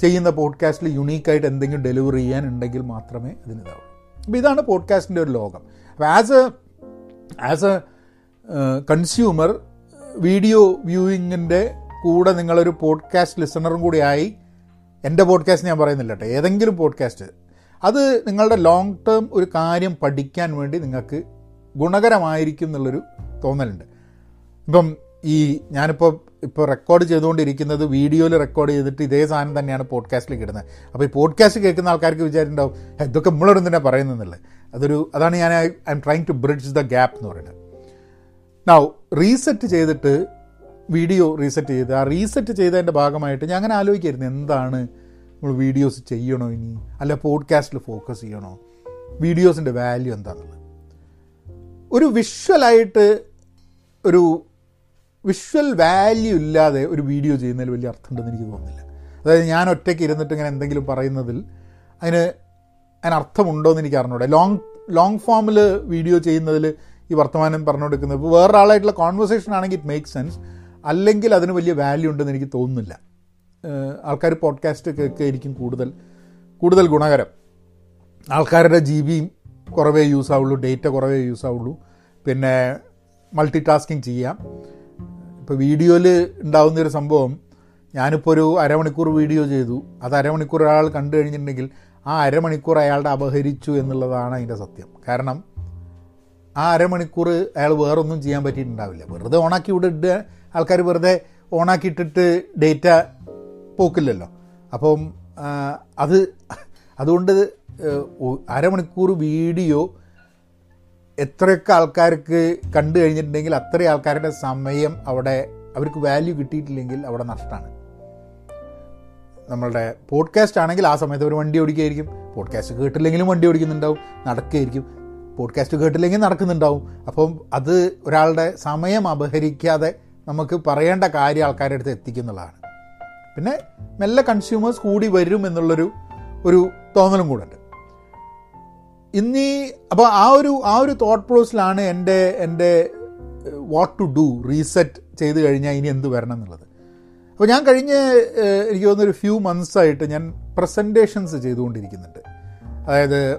ചെയ്യുന്ന പോഡ്കാസ്റ്റിൽ യുണീക്കായിട്ട് എന്തെങ്കിലും ഡെലിവറി ചെയ്യാനുണ്ടെങ്കിൽ മാത്രമേ അതിനിതാവൂ അപ്പോൾ ഇതാണ് പോഡ്കാസ്റ്റിന്റെ ഒരു ലോകം. അപ്പോൾ as a as a consumer video വ്യൂയിങ്ങിന്റെ കൂടെ നിങ്ങളൊരു പോഡ്കാസ്റ്റ് ലിസണറും കൂടിയായി എന്റെ പോഡ്കാസ്റ്റ് ഞാൻ പറയുന്നില്ല കേട്ടോ. ഏതെങ്കിലും പോഡ്കാസ്റ്റ് അത് നിങ്ങളുടെ ലോങ് ടേം ഒരു കാര്യം പഠിക്കാൻ വേണ്ടി നിങ്ങൾക്ക് ഗുണകരമായിരിക്കും എന്നുള്ളൊരു തോന്നലുണ്ട്. ഇപ്പം ഈ ഞാനിപ്പോൾ ഇപ്പോൾ റെക്കോർഡ് ചെയ്തുകൊണ്ടിരിക്കുന്നത് വീഡിയോയിൽ റെക്കോർഡ് ചെയ്തിട്ട് ഇതേ സാധനം തന്നെയാണ് പോഡ്കാസ്റ്റിൽ ഇടുന്നത്. അപ്പോൾ ഈ പോഡ്കാസ്റ്റ് കേൾക്കുന്ന ആൾക്കാർക്ക് വിചാരിച്ചിട്ടുണ്ടാവും "ഹേ, ഇതൊക്കെ നമ്മളോട് തന്നെ പറയുന്നില്ല അതൊരു അതാണ് ഞാൻ I'm trying to bridge the gap എന്ന് പറയുന്നത്. നൗ റീസെറ്റ് ചെയ്തിട്ട് വീഡിയോ റീസെറ്റ് ചെയ്ത്. ആ റീസെറ്റ് ചെയ്തതിന്റെ ഭാഗമായിട്ട് ഞാൻ അങ്ങനെ ആലോചിക്കായിരുന്നു എന്താണ് നമ്മൾ വീഡിയോസ് ചെയ്യണോ ഇനി? അല്ല പോഡ്കാസ്റ്റിൽ ഫോക്കസ് ചെയ്യണോ? വീഡിയോസിന്റെ വാല്യൂ എന്താണെന്നുള്ളത് ഒരു വിഷ്വലായിട്ട് ഒരു വിഷ്വൽ വാല്യൂ ഇല്ലാതെ ഒരു വീഡിയോ ചെയ്യുന്നതിൽ വലിയ അർത്ഥമുണ്ടെന്ന് എനിക്ക് തോന്നുന്നില്ല. അതായത് ഞാൻ ഒറ്റയ്ക്ക് ഇരുന്നിട്ട് ഇങ്ങനെ എന്തെങ്കിലും പറയുന്നതിൽ അതിന് അതിന് അർത്ഥമുണ്ടോ എന്ന് എനിക്ക് അറിഞ്ഞൂടെ. ലോങ് ലോങ് ഫോമിൽ വീഡിയോ ചെയ്യുന്നതിൽ ഈ വർത്തമാനം പറഞ്ഞുകൊടുക്കുന്നത് ഇപ്പോൾ വേറൊരാളായിട്ടുള്ള കോൺവെർസേഷൻ ആണെങ്കിൽ ഇറ്റ് മേക്ക് സെൻസ് അല്ലെങ്കിൽ അതിന് വലിയ വാല്യൂ ഉണ്ടെന്ന് എനിക്ക് തോന്നുന്നില്ല. ആൾക്കാർ പോഡ്കാസ്റ്റ് കേൾക്കുകയായിരിക്കും കൂടുതൽ കൂടുതൽ ഗുണകരം. ആൾക്കാരുടെ ജി ബിയും കുറവേ യൂസ് ആവുള്ളൂ ഡേറ്റ കുറവേ യൂസ് ആവുള്ളൂ. പിന്നെ മൾട്ടി ടാസ്കിങ് ചെയ്യാം. ഇപ്പോൾ വീഡിയോയിൽ ഉണ്ടാകുന്നൊരു സംഭവം ഞാനിപ്പോൾ ഒരു അരമണിക്കൂർ വീഡിയോ ചെയ്തു. അത് അരമണിക്കൂർ ഒരാൾ കണ്ടു കഴിഞ്ഞിട്ടുണ്ടെങ്കിൽ ആ അരമണിക്കൂർ അയാളുടെ അപഹരിച്ചു എന്നുള്ളതാണ് അതിന്റെ സത്യം. കാരണം ആ അരമണിക്കൂർ അയാൾ വേറൊന്നും ചെയ്യാൻ പറ്റിയിട്ടുണ്ടാവില്ല. വെറുതെ ഓണാക്കി ഇവിടെ ഇടുക ആൾക്കാർ വെറുതെ ഓണാക്കിയിട്ടിട്ട് ഡേറ്റ പോക്കില്ലല്ലോ. അപ്പം അത് അതുകൊണ്ട് അരമണിക്കൂർ വീഡിയോ എത്രയൊക്കെ ആൾക്കാർക്ക് കണ്ടു കഴിഞ്ഞിട്ടുണ്ടെങ്കിൽ അത്രയും ആൾക്കാരുടെ സമയം അവിടെ അവർക്ക് വാല്യൂ കിട്ടിയിട്ടില്ലെങ്കിൽ അവിടെ നഷ്ടമാണ്. നമ്മളുടെ പോഡ്കാസ്റ്റ് ആണെങ്കിൽ ആ സമയത്ത് അവർ വണ്ടി ഓടിക്കുകയായിരിക്കും. പോഡ്കാസ്റ്റ് കേട്ടില്ലെങ്കിലും വണ്ടി ഓടിക്കുന്നുണ്ടാവും നടക്കുകയായിരിക്കും. പോഡ്കാസ്റ്റ് കേട്ടില്ലെങ്കിൽ നടക്കുന്നുണ്ടാവും. അപ്പം അത് ഒരാളുടെ സമയം അപഹരിക്കാതെ നമുക്ക് പറയേണ്ട കാര്യം ആൾക്കാരുടെ അടുത്ത് എത്തിക്കുന്നുള്ളതാണ്. പിന്നെ മെല്ലെ കൺസ്യൂമേഴ്സ് കൂടി വരും എന്നുള്ളൊരു ഒരു തോന്നലും കൂടെ ഉണ്ട്. ഇന്നീ അപ്പോൾ ആ ഒരു ആ ഒരു തോട്ട് പ്രോസിലാണ് എന്റെ എന്റെ വാട്ട് ടു ഡു റീസെറ്റ് ചെയ്ത് കഴിഞ്ഞാൽ ഇനി എന്ത് വരണം എന്നുള്ളത്. അപ്പോൾ ഞാൻ കഴിഞ്ഞ എനിക്ക് തോന്നുന്നൊരു ഫ്യൂ മന്ത്സായിട്ട് ഞാൻ പ്രസന്റേഷൻസ് ചെയ്തുകൊണ്ടിരിക്കുന്നുണ്ട്. അതായത്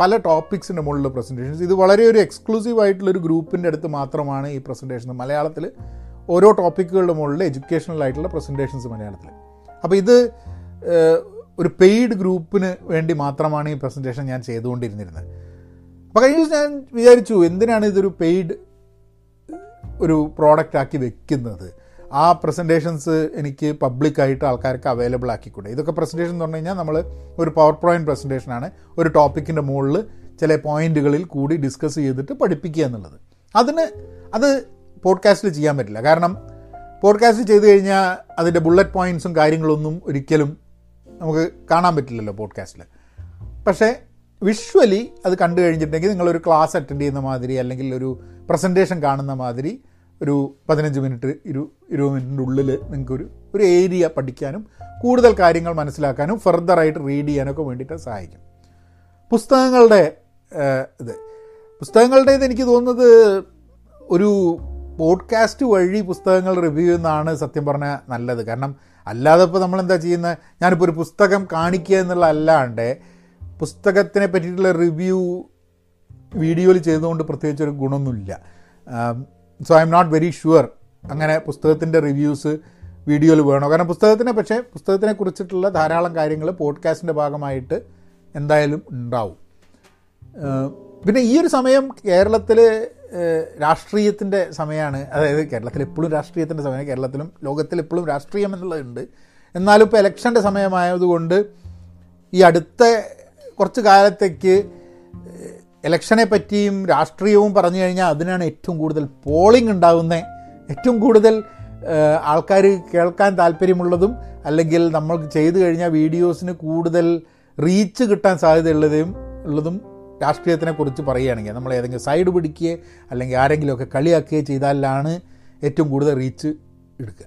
പല ടോപ്പിക്സിന്റെ മുകളിലുള്ള പ്രസന്റേഷൻസ് ഇത് വളരെ ഒരു എക്സ്ക്ലൂസീവ് ആയിട്ടുള്ളൊരു ഗ്രൂപ്പിന്റെ അടുത്ത് മാത്രമാണ് ഈ പ്രസന്റേഷൻ മലയാളത്തിൽ ഓരോ ടോപ്പിക്കുകളുടെ മുകളിൽ എഡ്യൂക്കേഷണൽ ആയിട്ടുള്ള പ്രസന്റേഷൻസ് മലയാളത്തിൽ അപ്പോൾ ഇത് ഒരു പെയ്ഡ് ഗ്രൂപ്പിന് വേണ്ടി മാത്രമാണ് ഈ പ്രസന്റേഷൻ ഞാൻ ചെയ്തുകൊണ്ടിരുന്നിരുന്നത്. അപ്പോൾ കഴിഞ്ഞ ദിവസം ഞാൻ വിചാരിച്ചു എന്തിനാണ് ഇതൊരു പെയ്ഡ് ഒരു പ്രോഡക്റ്റ് ആക്കി വെക്കുന്നത്? ആ പ്രസന്റേഷൻസ് എനിക്ക് പബ്ലിക്കായിട്ട് ആൾക്കാർക്ക് അവൈലബിൾ ആക്കിക്കൂടെ? ഇതൊക്കെ പ്രസന്റേഷൻ എന്ന് പറഞ്ഞു കഴിഞ്ഞാൽ നമ്മൾ ഒരു പവർ പോയിന്റ് പ്രസന്റേഷനാണ് ഒരു ടോപ്പിക്കിന്റെ മുകളിൽ ചില പോയിന്റുകളിൽ കൂടി ഡിസ്കസ് ചെയ്തിട്ട് പഠിപ്പിക്കുക എന്നുള്ളത്. അതിന് അത് പോഡ്കാസ്റ്റിൽ ചെയ്യാൻ പറ്റില്ല. കാരണം പോഡ്കാസ്റ്റ് ചെയ്ത് കഴിഞ്ഞാൽ അതിന്റെ ബുള്ളറ്റ് പോയിന്റ്സും കാര്യങ്ങളൊന്നും ഒരിക്കലും നമുക്ക് കാണാൻ പറ്റില്ലല്ലോ പോഡ്കാസ്റ്റിൽ പക്ഷേ വിഷ്വലി അത് കണ്ടു കഴിഞ്ഞിട്ടുണ്ടെങ്കിൽ നിങ്ങളൊരു ക്ലാസ് അറ്റൻഡ് ചെയ്യുന്ന മാതിരി അല്ലെങ്കിൽ ഒരു പ്രസന്റേഷൻ കാണുന്ന മാതിരി ഒരു പതിനഞ്ച് മിനിറ്റ് ഇരു ഇരുപത് മിനിറ്റിന്റെ ഉള്ളിൽ നിങ്ങൾക്കൊരു ഒരു ഏരിയ പഠിക്കാനും കൂടുതൽ കാര്യങ്ങൾ മനസ്സിലാക്കാനും ഫെർദറായിട്ട് റീഡ് ചെയ്യാനൊക്കെ വേണ്ടിയിട്ട് സഹായിക്കും. പുസ്തകങ്ങളുടെ ഇത്. പുസ്തകങ്ങളുടേത് എനിക്ക് തോന്നുന്നത് ഒരു പോഡ്കാസ്റ്റ് വഴി പുസ്തകങ്ങൾ റിവ്യൂ ചെയ്യുന്നതാണ് സത്യം പറഞ്ഞാൽ നല്ലത്. കാരണം അല്ലാതെ ഇപ്പോൾ നമ്മളെന്താ ചെയ്യുന്നത്? ഞാനിപ്പോൾ ഒരു പുസ്തകം കാണിക്കുക എന്നുള്ള അല്ലാണ്ട് പുസ്തകത്തിനെ പറ്റിയിട്ടുള്ള റിവ്യൂ വീഡിയോയിൽ ചെയ്തുകൊണ്ട് പ്രത്യേകിച്ച് ഒരു ഗുണമൊന്നുമില്ല. So I'm not very sure അങ്ങനെ പുസ്തകത്തിന്റെ റിവ്യൂസ് വീഡിയോയിൽ വേണോ. കാരണം പുസ്തകത്തിനെ പക്ഷേ പുസ്തകത്തിനെ കുറിച്ചിട്ടുള്ള ധാരാളം കാര്യങ്ങൾ പോഡ്കാസ്റ്റിന്റെ ഭാഗമായിട്ട് എന്തായാലും ഉണ്ടാവും. പിന്നെ ഈ ഒരു സമയം കേരളത്തിൽ രാഷ്ട്രീയത്തിന്റെ സമയമാണ് അതായത് കേരളത്തിൽ എപ്പോഴും രാഷ്ട്രീയത്തിന്റെ സമയമാണ് കേരളത്തിലും ലോകത്തിൽ എപ്പോഴും രാഷ്ട്രീയം എന്നുള്ളതുണ്ട്. എന്നാലും ഇപ്പോൾ ഇലക്ഷന്റെ സമയമായതുകൊണ്ട് ഈ അടുത്ത കുറച്ച് കാലത്തേക്ക് ഇലക്ഷനെ പറ്റിയും രാഷ്ട്രീയവും പറഞ്ഞു കഴിഞ്ഞാൽ അതിനാണ് ഏറ്റവും കൂടുതൽ പോളിംഗ് ഉണ്ടാകുന്നത് ഏറ്റവും കൂടുതൽ ആൾക്കാർ കേൾക്കാൻ താല്പര്യമുള്ളതും അല്ലെങ്കിൽ നമ്മൾ ചെയ്തു കഴിഞ്ഞാൽ വീഡിയോസിന് കൂടുതൽ റീച്ച് കിട്ടാൻ സാധ്യതയുള്ളതും ഉള്ളതും രാഷ്ട്രീയത്തിനെ കുറിച്ച് പറയുകയാണെങ്കിൽ നമ്മൾ ഏതെങ്കിലും സൈഡ് പിടിക്കുകയോ അല്ലെങ്കിൽ ആരെങ്കിലുമൊക്കെ കളിയാക്കുകയോ ചെയ്താലാണ് ഏറ്റവും കൂടുതൽ റീച്ച് എടുക്കുക.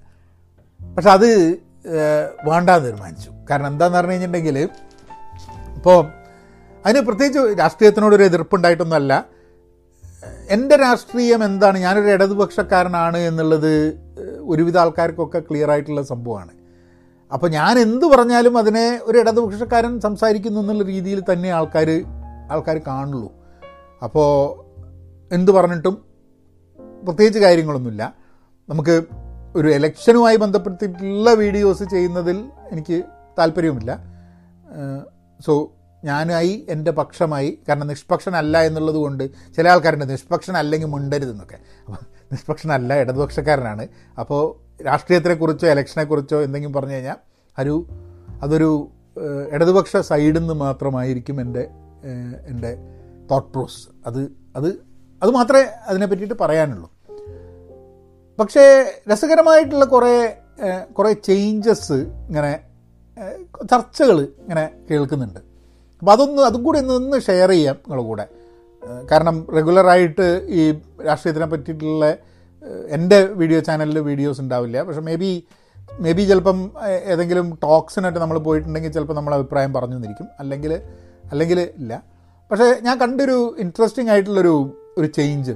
പക്ഷെ അത് വേണ്ട വേണ്ടാന്ന് തീരുമാനിച്ചു. കാരണം എന്താണെന്ന് പറഞ്ഞു കഴിഞ്ഞിട്ടുണ്ടെങ്കിൽ ഇപ്പോൾ അതിന് പ്രത്യേകിച്ച് രാഷ്ട്രീയത്തിനോടൊരു എതിർപ്പുണ്ടായിട്ടൊന്നുമല്ല. എന്റെ രാഷ്ട്രീയം എന്താണ്? ഞാനൊരു ഇടതുപക്ഷക്കാരനാണ് എന്നുള്ളത് ഒരുവിധ ആൾക്കാർക്കൊക്കെ ക്ലിയർ ആയിട്ടുള്ള സംഭവമാണ്. അപ്പോൾ ഞാൻ എന്ത് പറഞ്ഞാലും അതിനെ ഒരു ഇടതുപക്ഷക്കാരൻ സംസാരിക്കുന്നു എന്നുള്ള രീതിയിൽ തന്നെ ആൾക്കാർ ആൾക്കാർ കാണുള്ളൂ. അപ്പോൾ എന്ത് പറഞ്ഞിട്ടും പ്രത്യേകിച്ച് കാര്യങ്ങളൊന്നുമില്ല. നമുക്ക് ഒരു എലക്ഷനുമായി ബന്ധപ്പെട്ടിട്ടുള്ള വീഡിയോസ് ചെയ്യുന്നതിൽ എനിക്ക് താല്പര്യവുമില്ല. സോ ഞാനായി എന്റെ പക്ഷമായി കാരണം നിഷ്പക്ഷനല്ല എന്നുള്ളത് കൊണ്ട് ചില ആൾക്കാരുണ്ട് നിഷ്പക്ഷനല്ലെങ്കിൽ മിണ്ടരുതെന്നൊക്കെ അപ്പം നിഷ്പക്ഷനല്ല ഇടതുപക്ഷക്കാരനാണ്. അപ്പോൾ രാഷ്ട്രീയത്തെക്കുറിച്ചോ ഇലക്ഷനെക്കുറിച്ചോ എന്തെങ്കിലും പറഞ്ഞു കഴിഞ്ഞാൽ ഒരു അതൊരു ഇടതുപക്ഷ സൈഡിൽ നിന്ന് മാത്രമായിരിക്കും എന്റെ എന്റെ തോട്ട് പ്രോസ് അത് അത് അത് മാത്രമേ അതിനെ പറ്റിയിട്ട് പറയാനുള്ളൂ. പക്ഷേ രസകരമായിട്ടുള്ള കുറേ കുറേ ചേഞ്ചസ് ഇങ്ങനെ ചർച്ചകൾ ഇങ്ങനെ കേൾക്കുന്നുണ്ട്. അപ്പോൾ അതൊന്ന് അതും കൂടി ഒന്ന് ഷെയർ ചെയ്യാം നിങ്ങളുടെ കൂടെ. കാരണം റെഗുലറായിട്ട് ഈ രാഷ്ട്രീയത്തിനെ പറ്റിയിട്ടുള്ള എന്റെ വീഡിയോ ചാനലിൽ വീഡിയോസ് ഉണ്ടാവില്ല. പക്ഷേ മേ ബി മേ ബി ചിലപ്പം ഏതെങ്കിലും ടോക്സിനായിട്ട് നമ്മൾ പോയിട്ടുണ്ടെങ്കിൽ ചിലപ്പോൾ നമ്മൾ അഭിപ്രായം പറഞ്ഞു തന്നിരിക്കും അല്ലെങ്കിൽ അല്ലെങ്കിൽ ഇല്ല. പക്ഷേ ഞാൻ കണ്ടൊരു ഇൻട്രസ്റ്റിംഗ് ആയിട്ടുള്ളൊരു ഒരു ചേഞ്ച്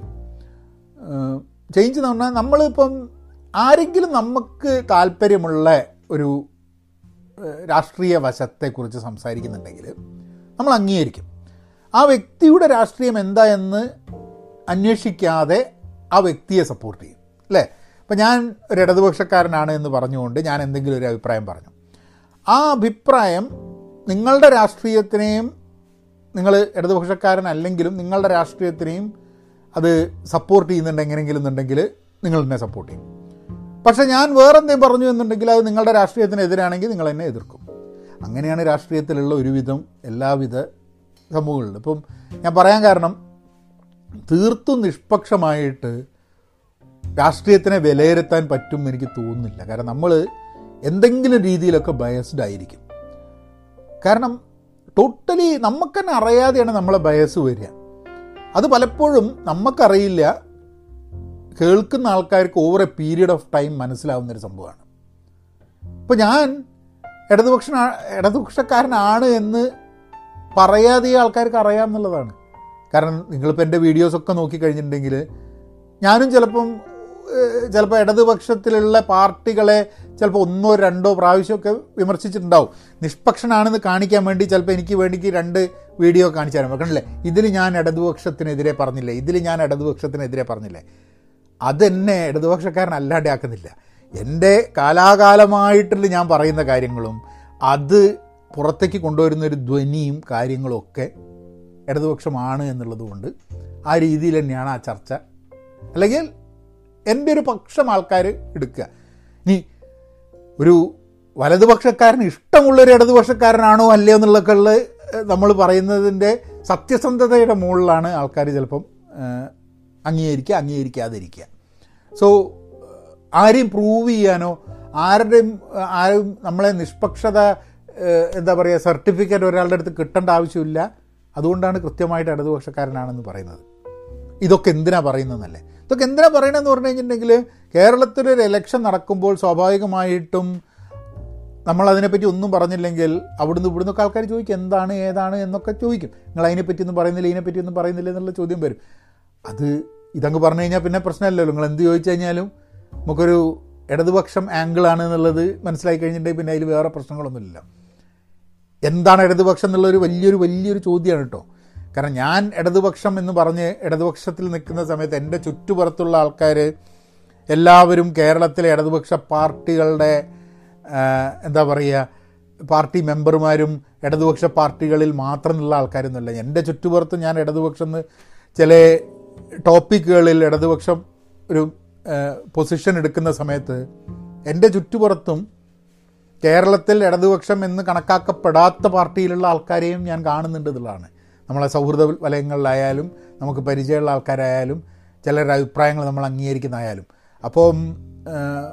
ചേഞ്ച് എന്ന് പറഞ്ഞാൽ നമ്മളിപ്പം ആരെങ്കിലും നമുക്ക് താല്പര്യമുള്ള ഒരു രാഷ്ട്രീയ വശത്തെക്കുറിച്ച് സംസാരിക്കുന്നുണ്ടെങ്കിൽ നമ്മൾ അംഗീകരിക്കും. ആ വ്യക്തിയുടെ രാഷ്ട്രീയം എന്താ എന്ന് അന്വേഷിക്കാതെ ആ വ്യക്തിയെ സപ്പോർട്ട് ചെയ്യും. അല്ലേ? ഇപ്പം ഞാൻ ഒരു ഇടതുപക്ഷക്കാരനാണ് എന്ന് പറഞ്ഞുകൊണ്ട് ഞാൻ എന്തെങ്കിലും ഒരു അഭിപ്രായം പറഞ്ഞു. ആ അഭിപ്രായം നിങ്ങളുടെ രാഷ്ട്രീയത്തിനെയും നിങ്ങൾ ഇടതുപക്ഷക്കാരനല്ലെങ്കിലും നിങ്ങളുടെ രാഷ്ട്രീയത്തിനെയും അത് സപ്പോർട്ട് ചെയ്യുന്നുണ്ട് എങ്ങനെയെങ്കിലും എന്നുണ്ടെങ്കിൽ നിങ്ങൾ എന്നെ സപ്പോർട്ട് ചെയ്യും. പക്ഷേ ഞാൻ വേറെന്തെങ്കിലും പറഞ്ഞു എന്നുണ്ടെങ്കിൽ അത് നിങ്ങളുടെ രാഷ്ട്രീയത്തിനെതിരാണെങ്കിൽ നിങ്ങൾ എന്നെ എതിർക്കും. അങ്ങനെയാണ് രാഷ്ട്രീയത്തിലുള്ള ഒരുവിധം എല്ലാവിധ സംഭവങ്ങളിലും ഇപ്പം ഞാൻ പറയാൻ കാരണം തീർത്തും നിഷ്പക്ഷമായിട്ട് രാഷ്ട്രീയത്തിനെ വിലയിരുത്താൻ പറ്റും എനിക്ക് തോന്നുന്നില്ല. കാരണം നമ്മൾ എന്തെങ്കിലും രീതിയിലൊക്കെ ബയസ്ഡ് ആയിരിക്കും. കാരണം ടോട്ടലി നമുക്ക് തന്നെ അറിയാതെയാണ് നമ്മളെ ബയസ് വരിക. അത് പലപ്പോഴും നമുക്കറിയില്ല കേൾക്കുന്ന ആൾക്കാർക്ക് over a period of time മനസ്സിലാവുന്നൊരു സംഭവമാണ്. ഇപ്പോൾ ഞാൻ ഇടതുപക്ഷ ഇടതുപക്ഷക്കാരനാണ് എന്ന് പറയാതെ ആൾക്കാർക്ക് അറിയാം എന്നുള്ളതാണ് കാരണം നിങ്ങളിപ്പോൾ എന്റെ വീഡിയോസൊക്കെ നോക്കിക്കഴിഞ്ഞിട്ടുണ്ടെങ്കിൽ ഞാനും ചിലപ്പം ചിലപ്പോൾ ഇടതുപക്ഷത്തിലുള്ള പാർട്ടികളെ ചിലപ്പോൾ ഒന്നോ രണ്ടോ പ്രാവശ്യമൊക്കെ വിമർശിച്ചിട്ടുണ്ടാവും. നിഷ്പക്ഷനാണെന്ന് കാണിക്കാൻ വേണ്ടി ചിലപ്പോൾ എനിക്ക് വേണ്ടിക്ക് രണ്ട് വീഡിയോ കാണിച്ചു തരാൻ കണ്ടില്ലേ? ഇതിൽ ഞാൻ ഇടതുപക്ഷത്തിനെതിരെ പറഞ്ഞില്ലേ? ഇതിൽ ഞാൻ ഇടതുപക്ഷത്തിനെതിരെ പറഞ്ഞില്ലേ? അതെന്നെ ഇടതുപക്ഷക്കാരനല്ലാണ്ട് ആക്കുന്നില്ല. എന്റെ കാലാകാലമായിട്ടുള്ള ഞാൻ പറയുന്ന കാര്യങ്ങളും അത് പുറത്തേക്ക് കൊണ്ടുവരുന്ന ഒരു ധ്വനിയും കാര്യങ്ങളൊക്കെ ഇടതുപക്ഷമാണ് എന്നുള്ളതുകൊണ്ട് ആ രീതിയിൽ തന്നെയാണ് ആ ചർച്ച. അല്ലെങ്കിൽ എന്റെ ഒരു പക്ഷം ആൾക്കാർ എടുക്കുക. ഇനി ഒരു വലതുപക്ഷക്കാരൻ ഇഷ്ടമുള്ളൊരു ഇടതുപക്ഷക്കാരനാണോ അല്ലയോ എന്നുള്ളതൊക്കെ ഉള്ള നമ്മൾ പറയുന്നതിന്റെ സത്യസന്ധതയുടെ മുകളിലാണ് ആൾക്കാർ ചിലപ്പം അംഗീകരിക്കുക അംഗീകരിക്കാതിരിക്കുക. സോ ആരെയും പ്രൂവ് ചെയ്യാനോ ആരുടെയും ആരും നമ്മളെ നിഷ്പക്ഷത എന്താ പറയുക സർട്ടിഫിക്കറ്റ് ഒരാളുടെ അടുത്ത് കിട്ടേണ്ട ആവശ്യമില്ല. അതുകൊണ്ടാണ് കൃത്യമായിട്ട് ഇടതുപക്ഷക്കാരനാണെന്ന് പറയുന്നത്. ഇതൊക്കെ എന്തിനാ പറയുന്നതെന്നല്ലേ? ഇതൊക്കെ എന്തിനാ പറയണമെന്ന് പറഞ്ഞു കഴിഞ്ഞിട്ടുണ്ടെങ്കിൽ കേരളത്തിലൊരു ഇലക്ഷൻ നടക്കുമ്പോൾ സ്വാഭാവികമായിട്ടും നമ്മൾ അതിനെപ്പറ്റി ഒന്നും പറഞ്ഞില്ലെങ്കിൽ അവിടുന്ന് ഇവിടുന്ന് ഒക്കെ ആൾക്കാർ ചോദിക്കും എന്താണ് ഏതാണ് എന്നൊക്കെ ചോദിക്കും. നിങ്ങൾ അതിനെപ്പറ്റി ഒന്നും പറയുന്നില്ല ഇതിനെപ്പറ്റി ഒന്നും പറയുന്നില്ല എന്നുള്ള ചോദ്യം വരും. അത് ഇതങ്ങ് പറഞ്ഞു കഴിഞ്ഞാൽ പിന്നെ പ്രശ്നമല്ലല്ലോ. നിങ്ങൾ എന്ത് ചോദിച്ചു കഴിഞ്ഞാലും നമുക്കൊരു ഇടതുപക്ഷം ആംഗിളാണ് എന്നുള്ളത് മനസ്സിലാക്കി കഴിഞ്ഞിട്ടുണ്ടെങ്കിൽ പിന്നെ അതിൽ വേറെ പ്രശ്നങ്ങളൊന്നുമില്ല. എന്താണ് ഇടതുപക്ഷം എന്നുള്ളൊരു വലിയൊരു വലിയൊരു ചോദ്യമാണ് കേട്ടോ. കാരണം ഞാൻ ഇടതുപക്ഷം എന്ന് പറഞ്ഞ് ഇടതുപക്ഷത്തിൽ നിൽക്കുന്ന സമയത്ത് എന്റെ ചുറ്റുപുറത്തുള്ള ആൾക്കാർ എല്ലാവരും കേരളത്തിലെ ഇടതുപക്ഷ പാർട്ടികളുടെ എന്താ പറയുക പാർട്ടി മെമ്പർമാരും ഇടതുപക്ഷ പാർട്ടികളിൽ മാത്രമുള്ള ആൾക്കാരൊന്നുമില്ല. എന്റെ ചുറ്റുപുറത്ത് ഞാൻ ഇടതുപക്ഷം എന്ന് ചില ടോപ്പിക്കുകളിൽ ഇടതുപക്ഷം ഒരു പൊസിഷൻ എടുക്കുന്ന സമയത്ത് എന്റെ ചുറ്റുപുറത്തും കേരളത്തിൽ ഇടതുപക്ഷം എന്ന് കണക്കാക്കപ്പെടാത്ത പാർട്ടിയിലുള്ള ആൾക്കാരെയും ഞാൻ കാണുന്നുണ്ട് എന്നുള്ളതാണ്. നമ്മളെ സൗഹൃദ വലയങ്ങളിലായാലും നമുക്ക് പരിചയമുള്ള ആൾക്കാരായാലും ചിലരുടെ അഭിപ്രായങ്ങൾ നമ്മൾ അംഗീകരിക്കുന്നതായാലും. അപ്പം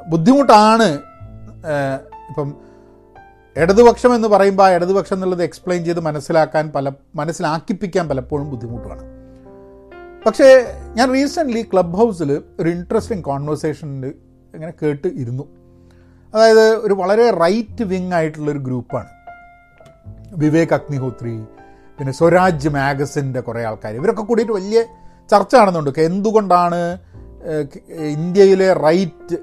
ബുദ്ധിമുട്ടാണ് ഇപ്പം ഇടതുപക്ഷം എന്ന് പറയുമ്പോൾ ആ ഇടതുപക്ഷം എന്നുള്ളത് എക്സ്പ്ലെയിൻ ചെയ്ത് മനസ്സിലാക്കാൻ പല മനസ്സിലാക്കിപ്പിക്കാൻ പലപ്പോഴും ബുദ്ധിമുട്ടാണ് പക്ഷേ ഞാൻ റീസെന്റ്ലി ക്ലബ് ഹൗസിൽ ഒരു ഇൻട്രസ്റ്റിംഗ് കോൺവെർസേഷനിൽ ഇങ്ങനെ കേട്ട് ഇരുന്നു. അതായത് ഒരു വളരെ റൈറ്റ് വിങ് ആയിട്ടുള്ളൊരു ഗ്രൂപ്പാണ്. വിവേക് അഗ്നിഹോത്രി പിന്നെ സ്വരാജ് മാഗസിന്റെ കുറേ ആൾക്കാർ ഇവരൊക്കെ കൂടിയിട്ട് വലിയ ചർച്ച നടന്നുണ്ട് എന്തുകൊണ്ടാണ് ഇന്ത്യയിലെ റൈറ്റ്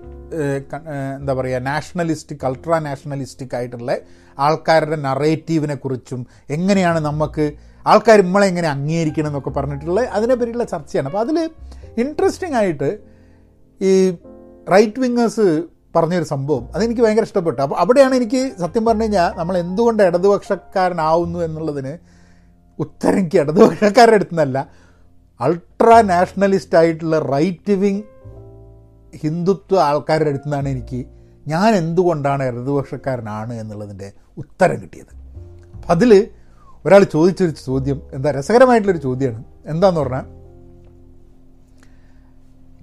എന്താ പറയുക നാഷണലിസ്റ്റിക് അൾട്രാ നാഷണലിസ്റ്റിക് ആയിട്ടുള്ള ആൾക്കാരുടെ നറേറ്റീവിനെ കുറിച്ചും എങ്ങനെയാണ് നമുക്ക് ആൾക്കാർ നമ്മളെ എങ്ങനെ അംഗീകരിക്കണം എന്നൊക്കെ പറഞ്ഞിട്ടുള്ള അതിനെ പറ്റിയുള്ള ചർച്ചയാണ്. അപ്പോൾ അതിൽ ഇൻട്രസ്റ്റിംഗ് ആയിട്ട് ഈ റൈറ്റ് വിങ്ങേഴ്സ് പറഞ്ഞൊരു സംഭവം അതെനിക്ക് ഭയങ്കര ഇഷ്ടപ്പെട്ടു. അപ്പോൾ അവിടെയാണ് എനിക്ക് സത്യം പറഞ്ഞു കഴിഞ്ഞാൽ നമ്മൾ എന്തുകൊണ്ട് ഇടതുപക്ഷക്കാരനാവുന്നു എന്നുള്ളതിന് ഉത്തരം എനിക്ക് ഇടതുപക്ഷക്കാരുടെ അടുത്ത് നിന്നല്ല അൾട്രാ നാഷണലിസ്റ്റ് ആയിട്ടുള്ള റൈറ്റ് വിങ് ഹിന്ദുത്വ ആൾക്കാരുടെ അടുത്തു നിന്നാണ് എനിക്ക് ഞാൻ എന്തുകൊണ്ടാണ് ഇടതുപക്ഷക്കാരനാണ് എന്നുള്ളതിന്റെ ഉത്തരം കിട്ടിയത്. അപ്പം അതിൽ ഒരാൾ ചോദിച്ചൊരു ചോദ്യം എന്താ രസകരമായിട്ടുള്ളൊരു ചോദ്യമാണ്. എന്താന്ന് പറഞ്ഞാൽ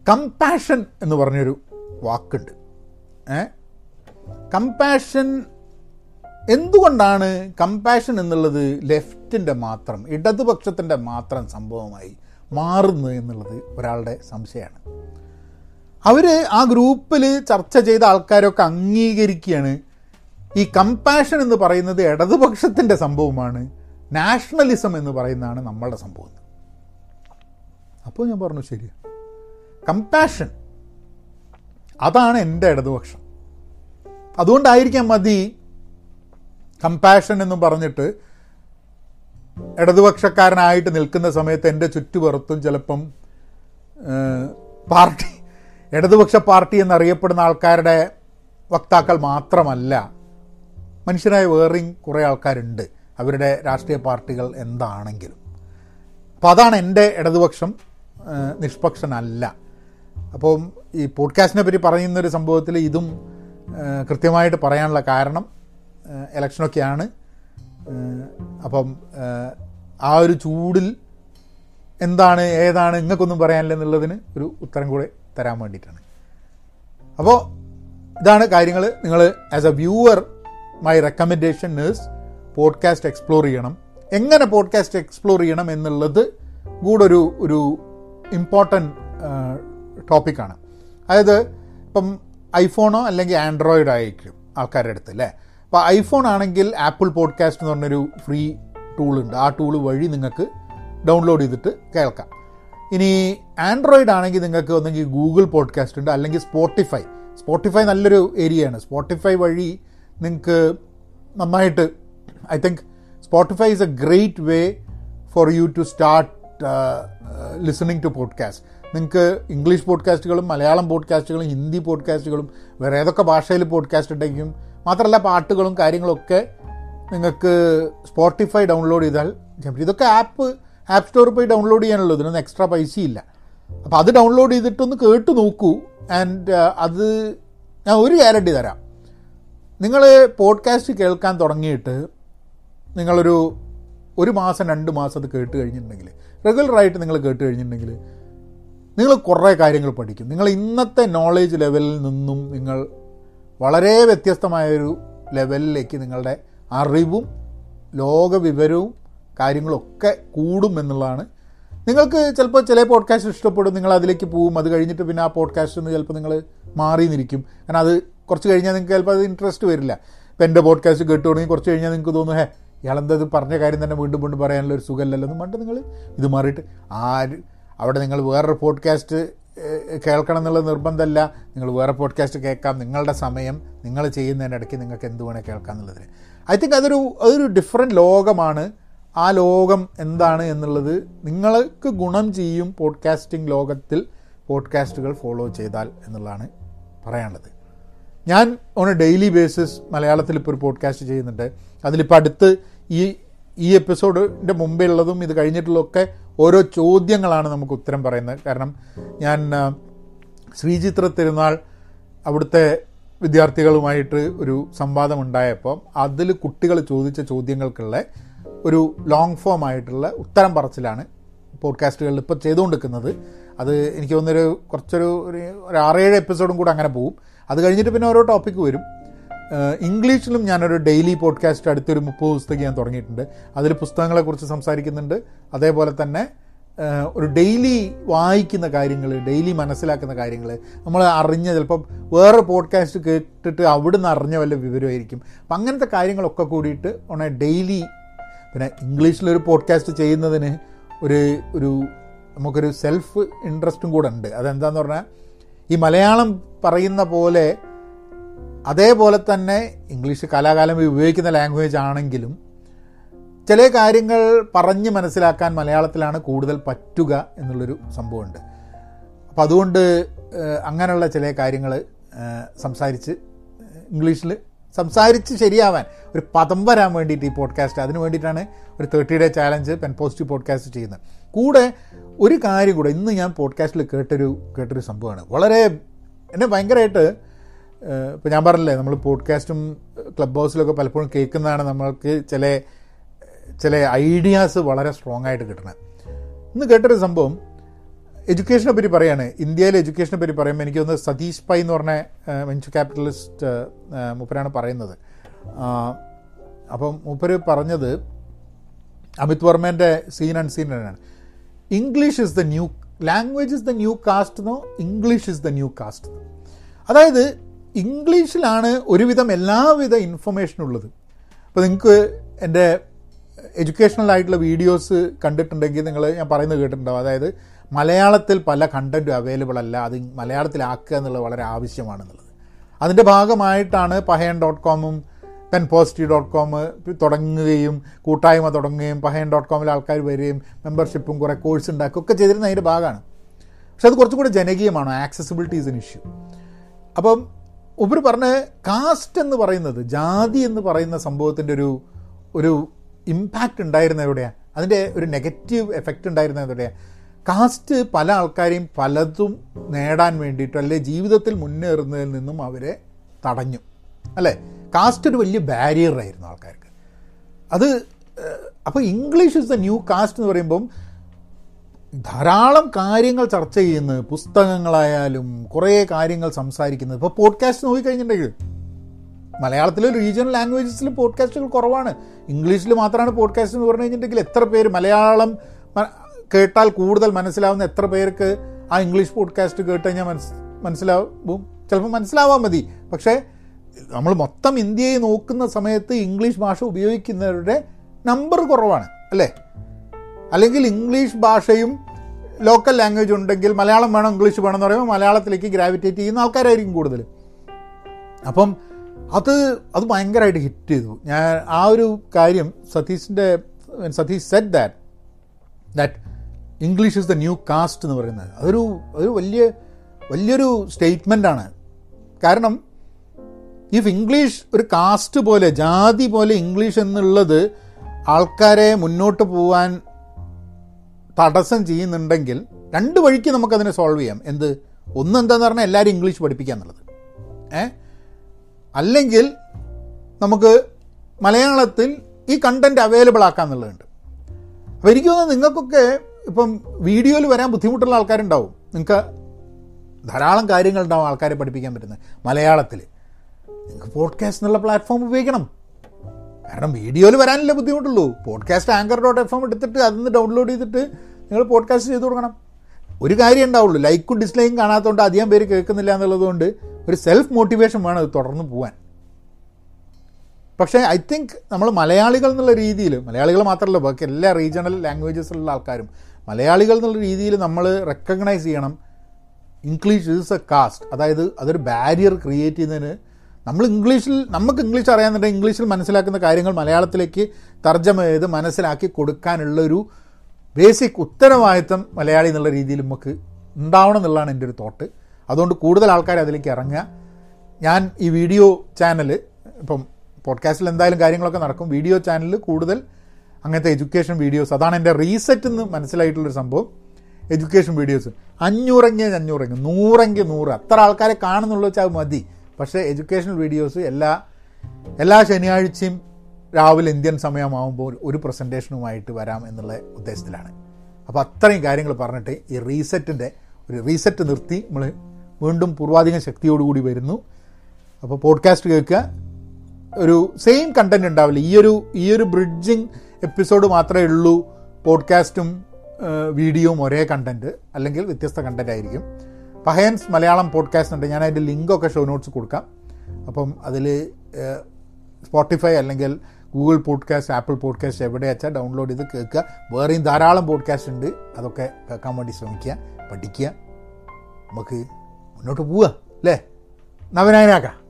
കമ്പാഷൻ എന്ന് പറഞ്ഞൊരു വാക്കുണ്ട്. ഏ? കമ്പാഷൻ എന്തുകൊണ്ടാണ് കമ്പാഷൻ എന്നുള്ളത് ലെഫ്റ്റിന്റെ മാത്രം ഇടതുപക്ഷത്തിന്റെ മാത്രം സംഭവമായി മാറുന്നത് എന്നുള്ളത് ഒരാളുടെ സംശയമാണ്. അവർ ആ ഗ്രൂപ്പിൽ ചർച്ച ചെയ്ത ആൾക്കാരൊക്കെ അംഗീകരിക്കുകയാണ്. ഈ കമ്പാഷൻ എന്ന് പറയുന്നത് ഇടതുപക്ഷത്തിന്റെ സംഭവമാണ് നാഷണലിസം എന്ന് പറയുന്നതാണ് നമ്മളുടെ സംഭവം. അപ്പോൾ ഞാൻ പറഞ്ഞു ശരി കമ്പാഷൻ അതാണ് എന്റെ ഇടതുപക്ഷം. അതുകൊണ്ടായിരിക്കാം മതി കമ്പാഷൻ എന്നും പറഞ്ഞിട്ട് ഇടതുപക്ഷക്കാരനായിട്ട് നിൽക്കുന്ന സമയത്ത് എന്റെ ചുറ്റുപുറത്തും ചിലപ്പം പാർട്ടി ഇടതുപക്ഷ പാർട്ടി എന്നറിയപ്പെടുന്ന ആൾക്കാരുടെ വക്താക്കൾ മാത്രമല്ല. മനുഷ്യരായ വേറിങ് കുറേ ആൾക്കാരുണ്ട്. അവരുടെ രാഷ്ട്രീയ പാർട്ടികൾ എന്താണെങ്കിലും. അപ്പോൾ അതാണ് എന്റെ ഇടതുപക്ഷം നിഷ്പക്ഷനല്ല. അപ്പം ഈ പോഡ്കാസ്റ്റിനെ പറ്റി പറയുന്നൊരു സംഭവത്തിൽ ഇതും കൃത്യമായിട്ട് പറയാനുള്ള കാരണം ഇലക്ഷനൊക്കെയാണ്. അപ്പം ആ ഒരു ചൂടിൽ എന്താണ് ഏതാണ് നിങ്ങൾക്കൊന്നും പറയാനില്ല എന്നുള്ളതിന് ഒരു ഉത്തരം കൂടെ തരാൻ വേണ്ടിയിട്ടാണ്. അപ്പോൾ ഇതാണ് കാര്യങ്ങൾ. നിങ്ങൾ as a viewer my recommendation nurse podcast explore ചെയ്യണം. എങ്ങനെ പോഡ്കാസ്റ്റ് എക്സ്പ്ലോർ ചെയ്യണം എന്നുള്ളത് കൂടെ ഒരു ഒരു ഇമ്പോർട്ടന്റ് ടോപ്പിക്കാണ് അതായത് ഇപ്പം ഐഫോണോ അല്ലെങ്കിൽ ആൻഡ്രോയിഡോ ആയിരിക്കും ആൾക്കാരുടെ അടുത്ത് അല്ലേ? അപ്പോൾ ഐഫോൺ ആണെങ്കിൽ ആപ്പിൾ പോഡ്കാസ്റ്റ് എന്ന് പറഞ്ഞൊരു ഫ്രീ ടൂൾ ഉണ്ട്. ആ ടൂൾ വഴി നിങ്ങൾക്ക് ഡൗൺലോഡ് ചെയ്തിട്ട് കേൾക്കാം. ഇനി ആൻഡ്രോയിഡ് ആണെങ്കിൽ നിങ്ങൾക്ക് ഒന്നെങ്കിൽ ഗൂഗിൾ പോഡ്കാസ്റ്റ് ഉണ്ട് അല്ലെങ്കിൽ സ്പോട്ടിഫൈ. സ്പോട്ടിഫൈ നല്ലൊരു ഏരിയയാണ്. സ്പോട്ടിഫൈ വഴി നിങ്ങൾക്ക് നന്നായിട്ട് I think Spotify is a great way for you to start listening to podcast. നിങ്ങൾക്ക് ഇംഗ്ലീഷ് പോഡ്കാസ്റ്റുകളും മലയാളം പോഡ്കാസ്റ്റുകളും ഹിന്ദി പോഡ്കാസ്റ്റുകളും വേറെ ഏതൊക്കെ ഭാഷയിൽ പോഡ്കാസ്റ്റ് ഉണ്ടെങ്കിലും മാത്രമല്ല പാട്ടുകളും കാര്യങ്ങളൊക്കെ നിങ്ങൾക്ക് സ്പോട്ടിഫൈ ഡൗൺലോഡ് ചെയ്താൽ. ഇതൊക്കെ ആപ്പ് ആപ്പ് സ്റ്റോറിൽ പോയി ഡൗൺലോഡ് ചെയ്യാനുള്ളൂ ഇതിനൊന്നും എക്സ്ട്രാ പൈസയില്ല അപ്പോൾ അത് ഡൗൺലോഡ് ചെയ്തിട്ടൊന്ന് കേട്ട് നോക്കൂ ആൻഡ് അത് ഞാൻ ഒരു ഗ്യാരണ്ടി തരാം നിങ്ങൾ പോഡ്കാസ്റ്റ് കേൾക്കാൻ തുടങ്ങിയിട്ട് നിങ്ങളൊരു ഒരു മാസം രണ്ട് മാസം അത് കേട്ട് കഴിഞ്ഞിട്ടുണ്ടെങ്കിൽ റെഗുലറായിട്ട് നിങ്ങൾ കേട്ട് കഴിഞ്ഞിട്ടുണ്ടെങ്കിൽ നിങ്ങൾ കുറേ കാര്യങ്ങൾ പഠിക്കും നിങ്ങൾ ഇന്നത്തെ നോളേജ് ലെവലിൽ നിന്നും നിങ്ങൾ വളരെ വ്യത്യസ്തമായൊരു ലെവലിലേക്ക് നിങ്ങളുടെ അറിവും ലോകവിവരവും കാര്യങ്ങളൊക്കെ കൂടും എന്നുള്ളതാണ്. നിങ്ങൾക്ക് ചിലപ്പോൾ ചില പോഡ്കാസ്റ്റ് ഇഷ്ടപ്പെടും നിങ്ങൾ അതിലേക്ക് പോവും അത് കഴിഞ്ഞിട്ട് പിന്നെ ആ പോഡ്കാസ്റ്റിൽ നിന്ന് ചിലപ്പോൾ നിങ്ങൾ മാറി നിൽക്കും കാരണം അത് കുറച്ച് കഴിഞ്ഞാൽ നിങ്ങൾക്ക് ചിലപ്പോൾ അത് ഇൻട്രസ്റ്റ് വരില്ല. ഇപ്പം എന്റെ പോഡ്കാസ്റ്റ് കേട്ട് തുടങ്ങി കുറച്ച് കഴിഞ്ഞാൽ നിങ്ങൾക്ക് തോന്നുന്നു ഹേ ഇയാളെന്താ ഇത് പറഞ്ഞ കാര്യം തന്നെ വീണ്ടും വീണ്ടും പറയാനുള്ള ഒരു സുഖമല്ലല്ലോ എന്ന് പറഞ്ഞിട്ട് നിങ്ങൾ ഇത് മാറിയിട്ട് ആര് അവിടെ നിങ്ങൾ വേറൊരു പോഡ്കാസ്റ്റ് കേൾക്കണം എന്നുള്ള നിർബന്ധമല്ല. നിങ്ങൾ വേറെ പോഡ്കാസ്റ്റ് കേൾക്കാം. നിങ്ങളുടെ സമയം നിങ്ങൾ ചെയ്യുന്നതിനിടയ്ക്ക് നിങ്ങൾക്ക് എന്ത് വേണേൽ കേൾക്കാം എന്നുള്ളതിന് ഐ തിങ്ക് അതൊരു അതൊരു ഡിഫറെന്റ് ലോകമാണ്. ആ ലോകം എന്താണ് എന്നുള്ളത് നിങ്ങൾക്ക് ഗുണം ചെയ്യും പോഡ്കാസ്റ്റിംഗ് ലോകത്തിൽ പോഡ്കാസ്റ്റുകൾ ഫോളോ ചെയ്താൽ എന്നുള്ളതാണ് പറയാനുള്ളത്. ഞാൻ ഓൺ എ ഡെയിലി ബേസിസ് മലയാളത്തിൽ ഇപ്പോൾ ഒരു പോഡ്കാസ്റ്റ് ചെയ്യുന്നുണ്ട്. അതിലിപ്പോൾ അടുത്ത് ഈ ഈ എപ്പിസോഡിന്റെ മുമ്പേ ഉള്ളതും ഇത് കഴിഞ്ഞിട്ടുള്ളതൊക്കെ ഓരോ ചോദ്യങ്ങളാണ് നമുക്ക് ഉത്തരം പറയുന്നത്. കാരണം ഞാൻ ശ്രീചിത്ര തിരുനാൾ അവിടുത്തെ വിദ്യാർത്ഥികളുമായിട്ട് ഒരു സംവാദം ഉണ്ടായപ്പോൾ അതിൽ കുട്ടികൾ ചോദിച്ച ചോദ്യങ്ങൾക്കുള്ള ഒരു ലോങ് ഫോം ആയിട്ടുള്ള ഉത്തരം പറച്ചിലാണ് പോഡ്കാസ്റ്റുകളിൽ ഇപ്പോൾ ചെയ്തുകൊണ്ടിരിക്കുന്നത്. അത് എനിക്ക് തോന്നുന്നൊരു കുറച്ചൊരു ഒരു ആറേഴ് എപ്പിസോഡും കൂടെ അങ്ങനെ പോകും അത് കഴിഞ്ഞിട്ട് പിന്നെ ഓരോ ടോപ്പിക്ക് വരും. ഇംഗ്ലീഷിലും ഞാനൊരു ഡെയിലി പോഡ്കാസ്റ്റ് അടുത്തൊരു മുപ്പത് പുസ്തകം ഞാൻ തുടങ്ങിയിട്ടുണ്ട്. അതിൽ പുസ്തകങ്ങളെക്കുറിച്ച് സംസാരിക്കുന്നുണ്ട്. അതേപോലെ തന്നെ ഒരു ഡെയിലി വായിക്കുന്ന കാര്യങ്ങൾ ഡെയിലി മനസ്സിലാക്കുന്ന കാര്യങ്ങൾ നമ്മൾ അറിഞ്ഞ ചിലപ്പം വേറെ പോഡ്കാസ്റ്റ് കേട്ടിട്ട് അവിടുന്ന് അറിഞ്ഞ വല്ല വിവരമായിരിക്കും. അപ്പം അങ്ങനത്തെ കാര്യങ്ങളൊക്കെ കൂടിയിട്ട് ഓൺ ഡെയിലി പിന്നെ ഇംഗ്ലീഷിലൊരു പോഡ്കാസ്റ്റ് ചെയ്യുന്നതിന് ഒരു ഒരു നമുക്കൊരു സെൽഫ് ഇൻട്രസ്റ്റും കൂടെ ഉണ്ട്. അതെന്താന്ന് പറഞ്ഞാൽ ഈ മലയാളം പറയുന്ന പോലെ അതേപോലെ തന്നെ ഇംഗ്ലീഷ് കലാകാലം ഉപയോഗിക്കുന്ന ലാംഗ്വേജ് ആണെങ്കിലും ചില കാര്യങ്ങൾ പറഞ്ഞ് മനസ്സിലാക്കാൻ മലയാളത്തിലാണ് കൂടുതൽ പറ്റുക എന്നുള്ളൊരു സംഭവമുണ്ട്. അപ്പം അതുകൊണ്ട് അങ്ങനെയുള്ള ചില കാര്യങ്ങൾ സംസാരിച്ച് ഇംഗ്ലീഷിൽ സംസാരിച്ച് ശരിയാവാൻ ഒരു പദം വരാൻ വേണ്ടിയിട്ട് ഈ പോഡ്കാസ്റ്റ് അതിന് വേണ്ടിയിട്ടാണ് ഒരു thirty day challenge pen positive podcast ചെയ്യുന്നത്. കൂടെ ഒരു കാര്യം കൂടെ ഇന്ന് ഞാൻ പോഡ്കാസ്റ്റിൽ കേട്ടൊരു കേട്ടൊരു സംഭവമാണ്. വളരെ എന്നെ ഭയങ്കരമായിട്ട് ഇപ്പോൾ ഞാൻ പറഞ്ഞില്ലേ നമ്മൾ പോഡ്കാസ്റ്റും ക്ലബ് ഹൗസിലൊക്കെ പലപ്പോഴും കേൾക്കുന്നതാണ് നമ്മൾക്ക് ചില ചില ഐഡിയാസ് വളരെ സ്ട്രോങ് ആയിട്ട് കിട്ടുന്നത്. ഇന്ന് കേട്ടൊരു സംഭവം എഡ്യൂക്കേഷനെ പറ്റി പറയാണ്. ഇന്ത്യയിലെ എഡ്യൂക്കേഷനെ പറ്റി പറയുമ്പോൾ എനിക്ക് തോന്നുന്നത് സതീഷ് പൈ എന്ന് പറഞ്ഞ വെഞ്ചർ ക്യാപിറ്റലിസ്റ്റ് മൂപ്പരാണ് പറയുന്നത്. അപ്പം മൂപ്പര് പറഞ്ഞത് അമിത് വർമ്മേന്റെ സീൻ ആൻഡ് സീൻ ആണ്. English is the new language is the new caste എന്നോ English is the new caste അതായത് ഇംഗ്ലീഷിലാണ് ഒരുവിധം എല്ലാവിധ ഇൻഫർമേഷനും ഉള്ളത്. അപ്പോൾ നിങ്ങൾക്ക് എന്റെ എഡ്യൂക്കേഷണൽ ആയിട്ടുള്ള വീഡിയോസ് കണ്ടിട്ടുണ്ടെങ്കിൽ നിങ്ങൾ ഞാൻ പറയുന്നത് കേട്ടിട്ടുണ്ടാവും. അതായത് മലയാളത്തിൽ പല കണ്ടന്റും അവൈലബിൾ അല്ല അത് മലയാളത്തിലാക്കുക എന്നുള്ളത് വളരെ ആവശ്യമാണെന്നുള്ളത്. അതിന്റെ ഭാഗമായിട്ടാണ് പഹയൻ ഡോട്ട് കോമും പെൻ പോസിറ്റീവ് ഡോട്ട് കോം തുടങ്ങുകയും കൂട്ടായ്മ തുടങ്ങുകയും പഹയൻ ഡോട്ട് കോമിൽ ആൾക്കാർ വരികയും മെമ്പർഷിപ്പും കുറേ കോഴ്സ് ഉണ്ടാക്കുക ഒക്കെ ചെയ്തിരുന്ന അതിന്റെ ഭാഗമാണ്. പക്ഷെ അത് കുറച്ചും കൂടെ ജനകീയമാണ് ആക്സസിബിലിറ്റി ഇസ് എൻ ഇഷ്യൂ അപ്പം ഉപരി പറഞ്ഞ കാസ്റ്റ് എന്ന് പറയുന്നത് ജാതി എന്ന് പറയുന്ന സംഭവത്തിന്റെ ഒരു ഒരു ഇമ്പാക്റ്റ് ഉണ്ടായിരുന്ന എവിടെയാണ് അതിന്റെ ഒരു നെഗറ്റീവ് എഫക്റ്റ് ഉണ്ടായിരുന്ന എവിടെയാണ് കാസ്റ്റ് പല ആൾക്കാരെയും പലതും നേടാൻ വേണ്ടിയിട്ട് അല്ലെ ജീവിതത്തിൽ മുന്നേറുന്നതിൽ നിന്നും അവരെ തടഞ്ഞു. അല്ലേ? കാസ്റ്റ് ഒരു വലിയ ബാരിയർ ആയിരുന്നു ആൾക്കാർക്ക്. അത് അപ്പോൾ English is the new caste എന്ന് പറയുമ്പം ധാരാളം കാര്യങ്ങൾ ചർച്ച ചെയ്യുന്നത് പുസ്തകങ്ങളായാലും കുറേ കാര്യങ്ങൾ സംസാരിക്കുന്നത് ഇപ്പോൾ പോഡ്കാസ്റ്റ് നോക്കിക്കഴിഞ്ഞിട്ടുണ്ടെങ്കിൽ മലയാളത്തിലെ റീജിയണൽ ലാംഗ്വേജസിൽ പോഡ്കാസ്റ്റുകൾ കുറവാണ്. ഇംഗ്ലീഷിൽ മാത്രമാണ് പോഡ്കാസ്റ്റ് എന്ന് പറഞ്ഞു കഴിഞ്ഞിട്ടുണ്ടെങ്കിൽ എത്ര പേര് മലയാളം കേട്ടാൽ കൂടുതൽ മനസ്സിലാവുന്ന എത്ര പേർക്ക് ആ ഇംഗ്ലീഷ് പോഡ്കാസ്റ്റ് കേട്ട് കഴിഞ്ഞാൽ മനസ് മനസ്സിലാവും. ചിലപ്പോൾ മനസ്സിലാവാൻ മതി. പക്ഷേ നമ്മൾ മൊത്തം ഇന്ത്യയെ നോക്കുന്ന സമയത്ത് ഇംഗ്ലീഷ് ഭാഷ ഉപയോഗിക്കുന്നവരുടെ നമ്പർ കുറവാണ്. അല്ലേ? അല്ലെങ്കിൽ ഇംഗ്ലീഷ് ഭാഷയും ലോക്കൽ ലാംഗ്വേജ് ഉണ്ടെങ്കിൽ മലയാളം വേണം ഇംഗ്ലീഷ് വേണം എന്ന് പറയുമ്പോൾ മലയാളത്തിലേക്ക് ഗ്രാവിറ്റേറ്റ് ചെയ്യുന്ന ആൾക്കാരായിരിക്കും കൂടുതൽ. അപ്പം അത് അത് ഭയങ്കരമായിട്ട് ഹിറ്റ് ചെയ്തു. ഞാൻ ആ ഒരു കാര്യം സതീഷിന്റെ Satheesh said that that English is the new caste എന്ന് പറയുന്നത്. അതൊരു അതൊരു വലിയ വലിയൊരു സ്റ്റേറ്റ്മെന്റ് ആണ്. കാരണം ഇഫ് ഇംഗ്ലീഷ് ഒരു കാസ്റ്റ് പോലെ ജാതി പോലെ ഇംഗ്ലീഷ് എന്നുള്ളത് ആൾക്കാരെ മുന്നോട്ട് പോകാൻ തടസ്സം ചെയ്യുന്നുണ്ടെങ്കിൽ രണ്ട് വഴിക്ക് നമുക്കതിനെ സോൾവ് ചെയ്യാം. എന്ത്? ഒന്ന് എന്താന്ന് പറഞ്ഞാൽ എല്ലാവരും ഇംഗ്ലീഷ് പഠിപ്പിക്കുക എന്നുള്ളത്. ഏ? അല്ലെങ്കിൽ നമുക്ക് മലയാളത്തിൽ ഈ കണ്ടന്റ് അവൈലബിൾ ആക്കുക എന്നുള്ളതുണ്ട്. അപ്പോൾ എനിക്ക് തോന്നുന്നു നിങ്ങൾക്കൊക്കെ ഇപ്പം വീഡിയോയിൽ വരാൻ ബുദ്ധിമുട്ടുള്ള ആൾക്കാരുണ്ടാവും. നിങ്ങൾക്ക് ധാരാളം കാര്യങ്ങളുണ്ടാവും ആൾക്കാരെ പഠിപ്പിക്കാൻ പറ്റുന്നത് മലയാളത്തിൽ നിങ്ങൾക്ക് പോഡ്കാസ്റ്റ് എന്നുള്ള പ്ലാറ്റ്ഫോം ഉപയോഗിക്കണം. കാരണം വീഡിയോയിൽ വരാനല്ലേ ബുദ്ധിമുട്ടുള്ളൂ. Podcast anchor dot F M എടുത്തിട്ട് അതിൽ ഡൗൺലോഡ് ചെയ്തിട്ട് നിങ്ങൾ പോഡ്കാസ്റ്റ് ചെയ്ത് കൊടുക്കണം. ഒരു കാര്യം ഉണ്ടാവുള്ളൂ. ലൈക്കും ഡിസ്ലൈക്കും കാണാത്തതുകൊണ്ട് അധികം പേര് കേൾക്കുന്നില്ല എന്നുള്ളതുകൊണ്ട് ഒരു സെൽഫ് മോട്ടിവേഷൻ വേണം അത് തുടർന്ന് പോകാൻ പക്ഷേ ഐ തിങ്ക് നമ്മൾ മലയാളികൾ എന്നുള്ള രീതിയിൽ മലയാളികൾ മാത്രമല്ല ബാക്കി എല്ലാ റീജിയണൽ ലാംഗ്വേജസിലുള്ള ആൾക്കാരും മലയാളികൾ എന്നുള്ള രീതിയിൽ നമ്മൾ റെക്കഗ്നൈസ് ചെയ്യണം. ഇംഗ്ലീഷ് ഈസ് എ കാസ്റ്റ് അതായത് അതൊരു ബാരിയർ ക്രിയേറ്റ് ചെയ്യുന്നതിന് നമ്മൾ ഇംഗ്ലീഷിൽ നമുക്ക് ഇംഗ്ലീഷ് അറിയാമെന്നുണ്ടെങ്കിൽ ഇംഗ്ലീഷിൽ മനസ്സിലാക്കുന്ന കാര്യങ്ങൾ മലയാളത്തിലേക്ക് തർജമ ചെയ്ത് മനസ്സിലാക്കി കൊടുക്കാനുള്ള ഒരു ബേസിക് ഉത്തരവാദിത്തം മലയാളി എന്നുള്ള രീതിയിൽ നമുക്ക് ഉണ്ടാവണം എന്നുള്ളതാണ് എന്റെ ഒരു തോട്ട്. അതുകൊണ്ട് കൂടുതൽ ആൾക്കാർ അതിലേക്ക് ഇറങ്ങുക. ഞാൻ ഈ വീഡിയോ ചാനൽ ഇപ്പം പോഡ്കാസ്റ്റിൽ എന്തായാലും കാര്യങ്ങളൊക്കെ നടക്കും. വീഡിയോ ചാനലിൽ കൂടുതൽ അങ്ങനത്തെ എഡ്യൂക്കേഷൻ വീഡിയോസ് അതാണ് എന്റെ റീസെറ്റ് എന്ന് മനസ്സിലായിട്ടുള്ളൊരു സംഭവം. Education videos. അഞ്ഞൂറെങ്കിൽ അഞ്ഞൂറെങ്കിൽ നൂറെങ്കിൽ നൂറ്. അത്ര ആൾക്കാരെ കാണുന്നുള്ളൂ വെച്ചാൽ മതി. പക്ഷേ എഡ്യൂക്കേഷണൽ വീഡിയോസ് എല്ലാ എല്ലാ ശനിയാഴ്ചയും രാവിലെ ഇന്ത്യൻ സമയമാകുമ്പോൾ ഒരു പ്രസന്റേഷനുമായിട്ട് വരാം എന്നുള്ള ഉദ്ദേശത്തിലാണ്. അപ്പോൾ അത്രയും കാര്യങ്ങൾ പറഞ്ഞിട്ട് ഈ റീസെറ്റിന്റെ ഒരു റീസെറ്റ് നിർത്തി നമ്മൾ വീണ്ടും പൂർവാധികം ശക്തിയോടുകൂടി വരുന്നു. അപ്പോൾ പോഡ്കാസ്റ്റ് കേൾക്കുക. ഒരു സെയിം കണ്ടന്റ് ഉണ്ടാവില്ല. ഈ ഒരു ഈ ഒരു ബ്രിഡ്ജിങ് എപ്പിസോഡ് മാത്രമേ ഉള്ളൂ. പോഡ്കാസ്റ്റും വീഡിയോയും ഒരേ കണ്ടന്റ് അല്ലെങ്കിൽ വ്യത്യസ്ത കണ്ടന്റ് ആയിരിക്കും. പഹയൻസ് മലയാളം പോഡ്കാസ്റ്റ് ഉണ്ട്. ഞാൻ അതിന്റെ ലിങ്കൊക്കെ ഷോ നോട്ട്സ് കൊടുക്കാം. അപ്പം അതിൽ സ്പോട്ടിഫൈ അല്ലെങ്കിൽ ഗൂഗിൾ പോഡ്കാസ്റ്റ് ആപ്പിൾ പോഡ്കാസ്റ്റ് എവിടെ വെച്ചാൽ ഡൗൺലോഡ് ചെയ്ത് കേൾക്കുക. വേറെയും ധാരാളം പോഡ്കാസ്റ്റ് ഉണ്ട്. അതൊക്കെ കേൾക്കാൻ വേണ്ടി ശ്രമിക്കുക പഠിക്കുക. നമുക്ക് മുന്നോട്ട് പോവുക അല്ലേ? നവനായനാക്കാം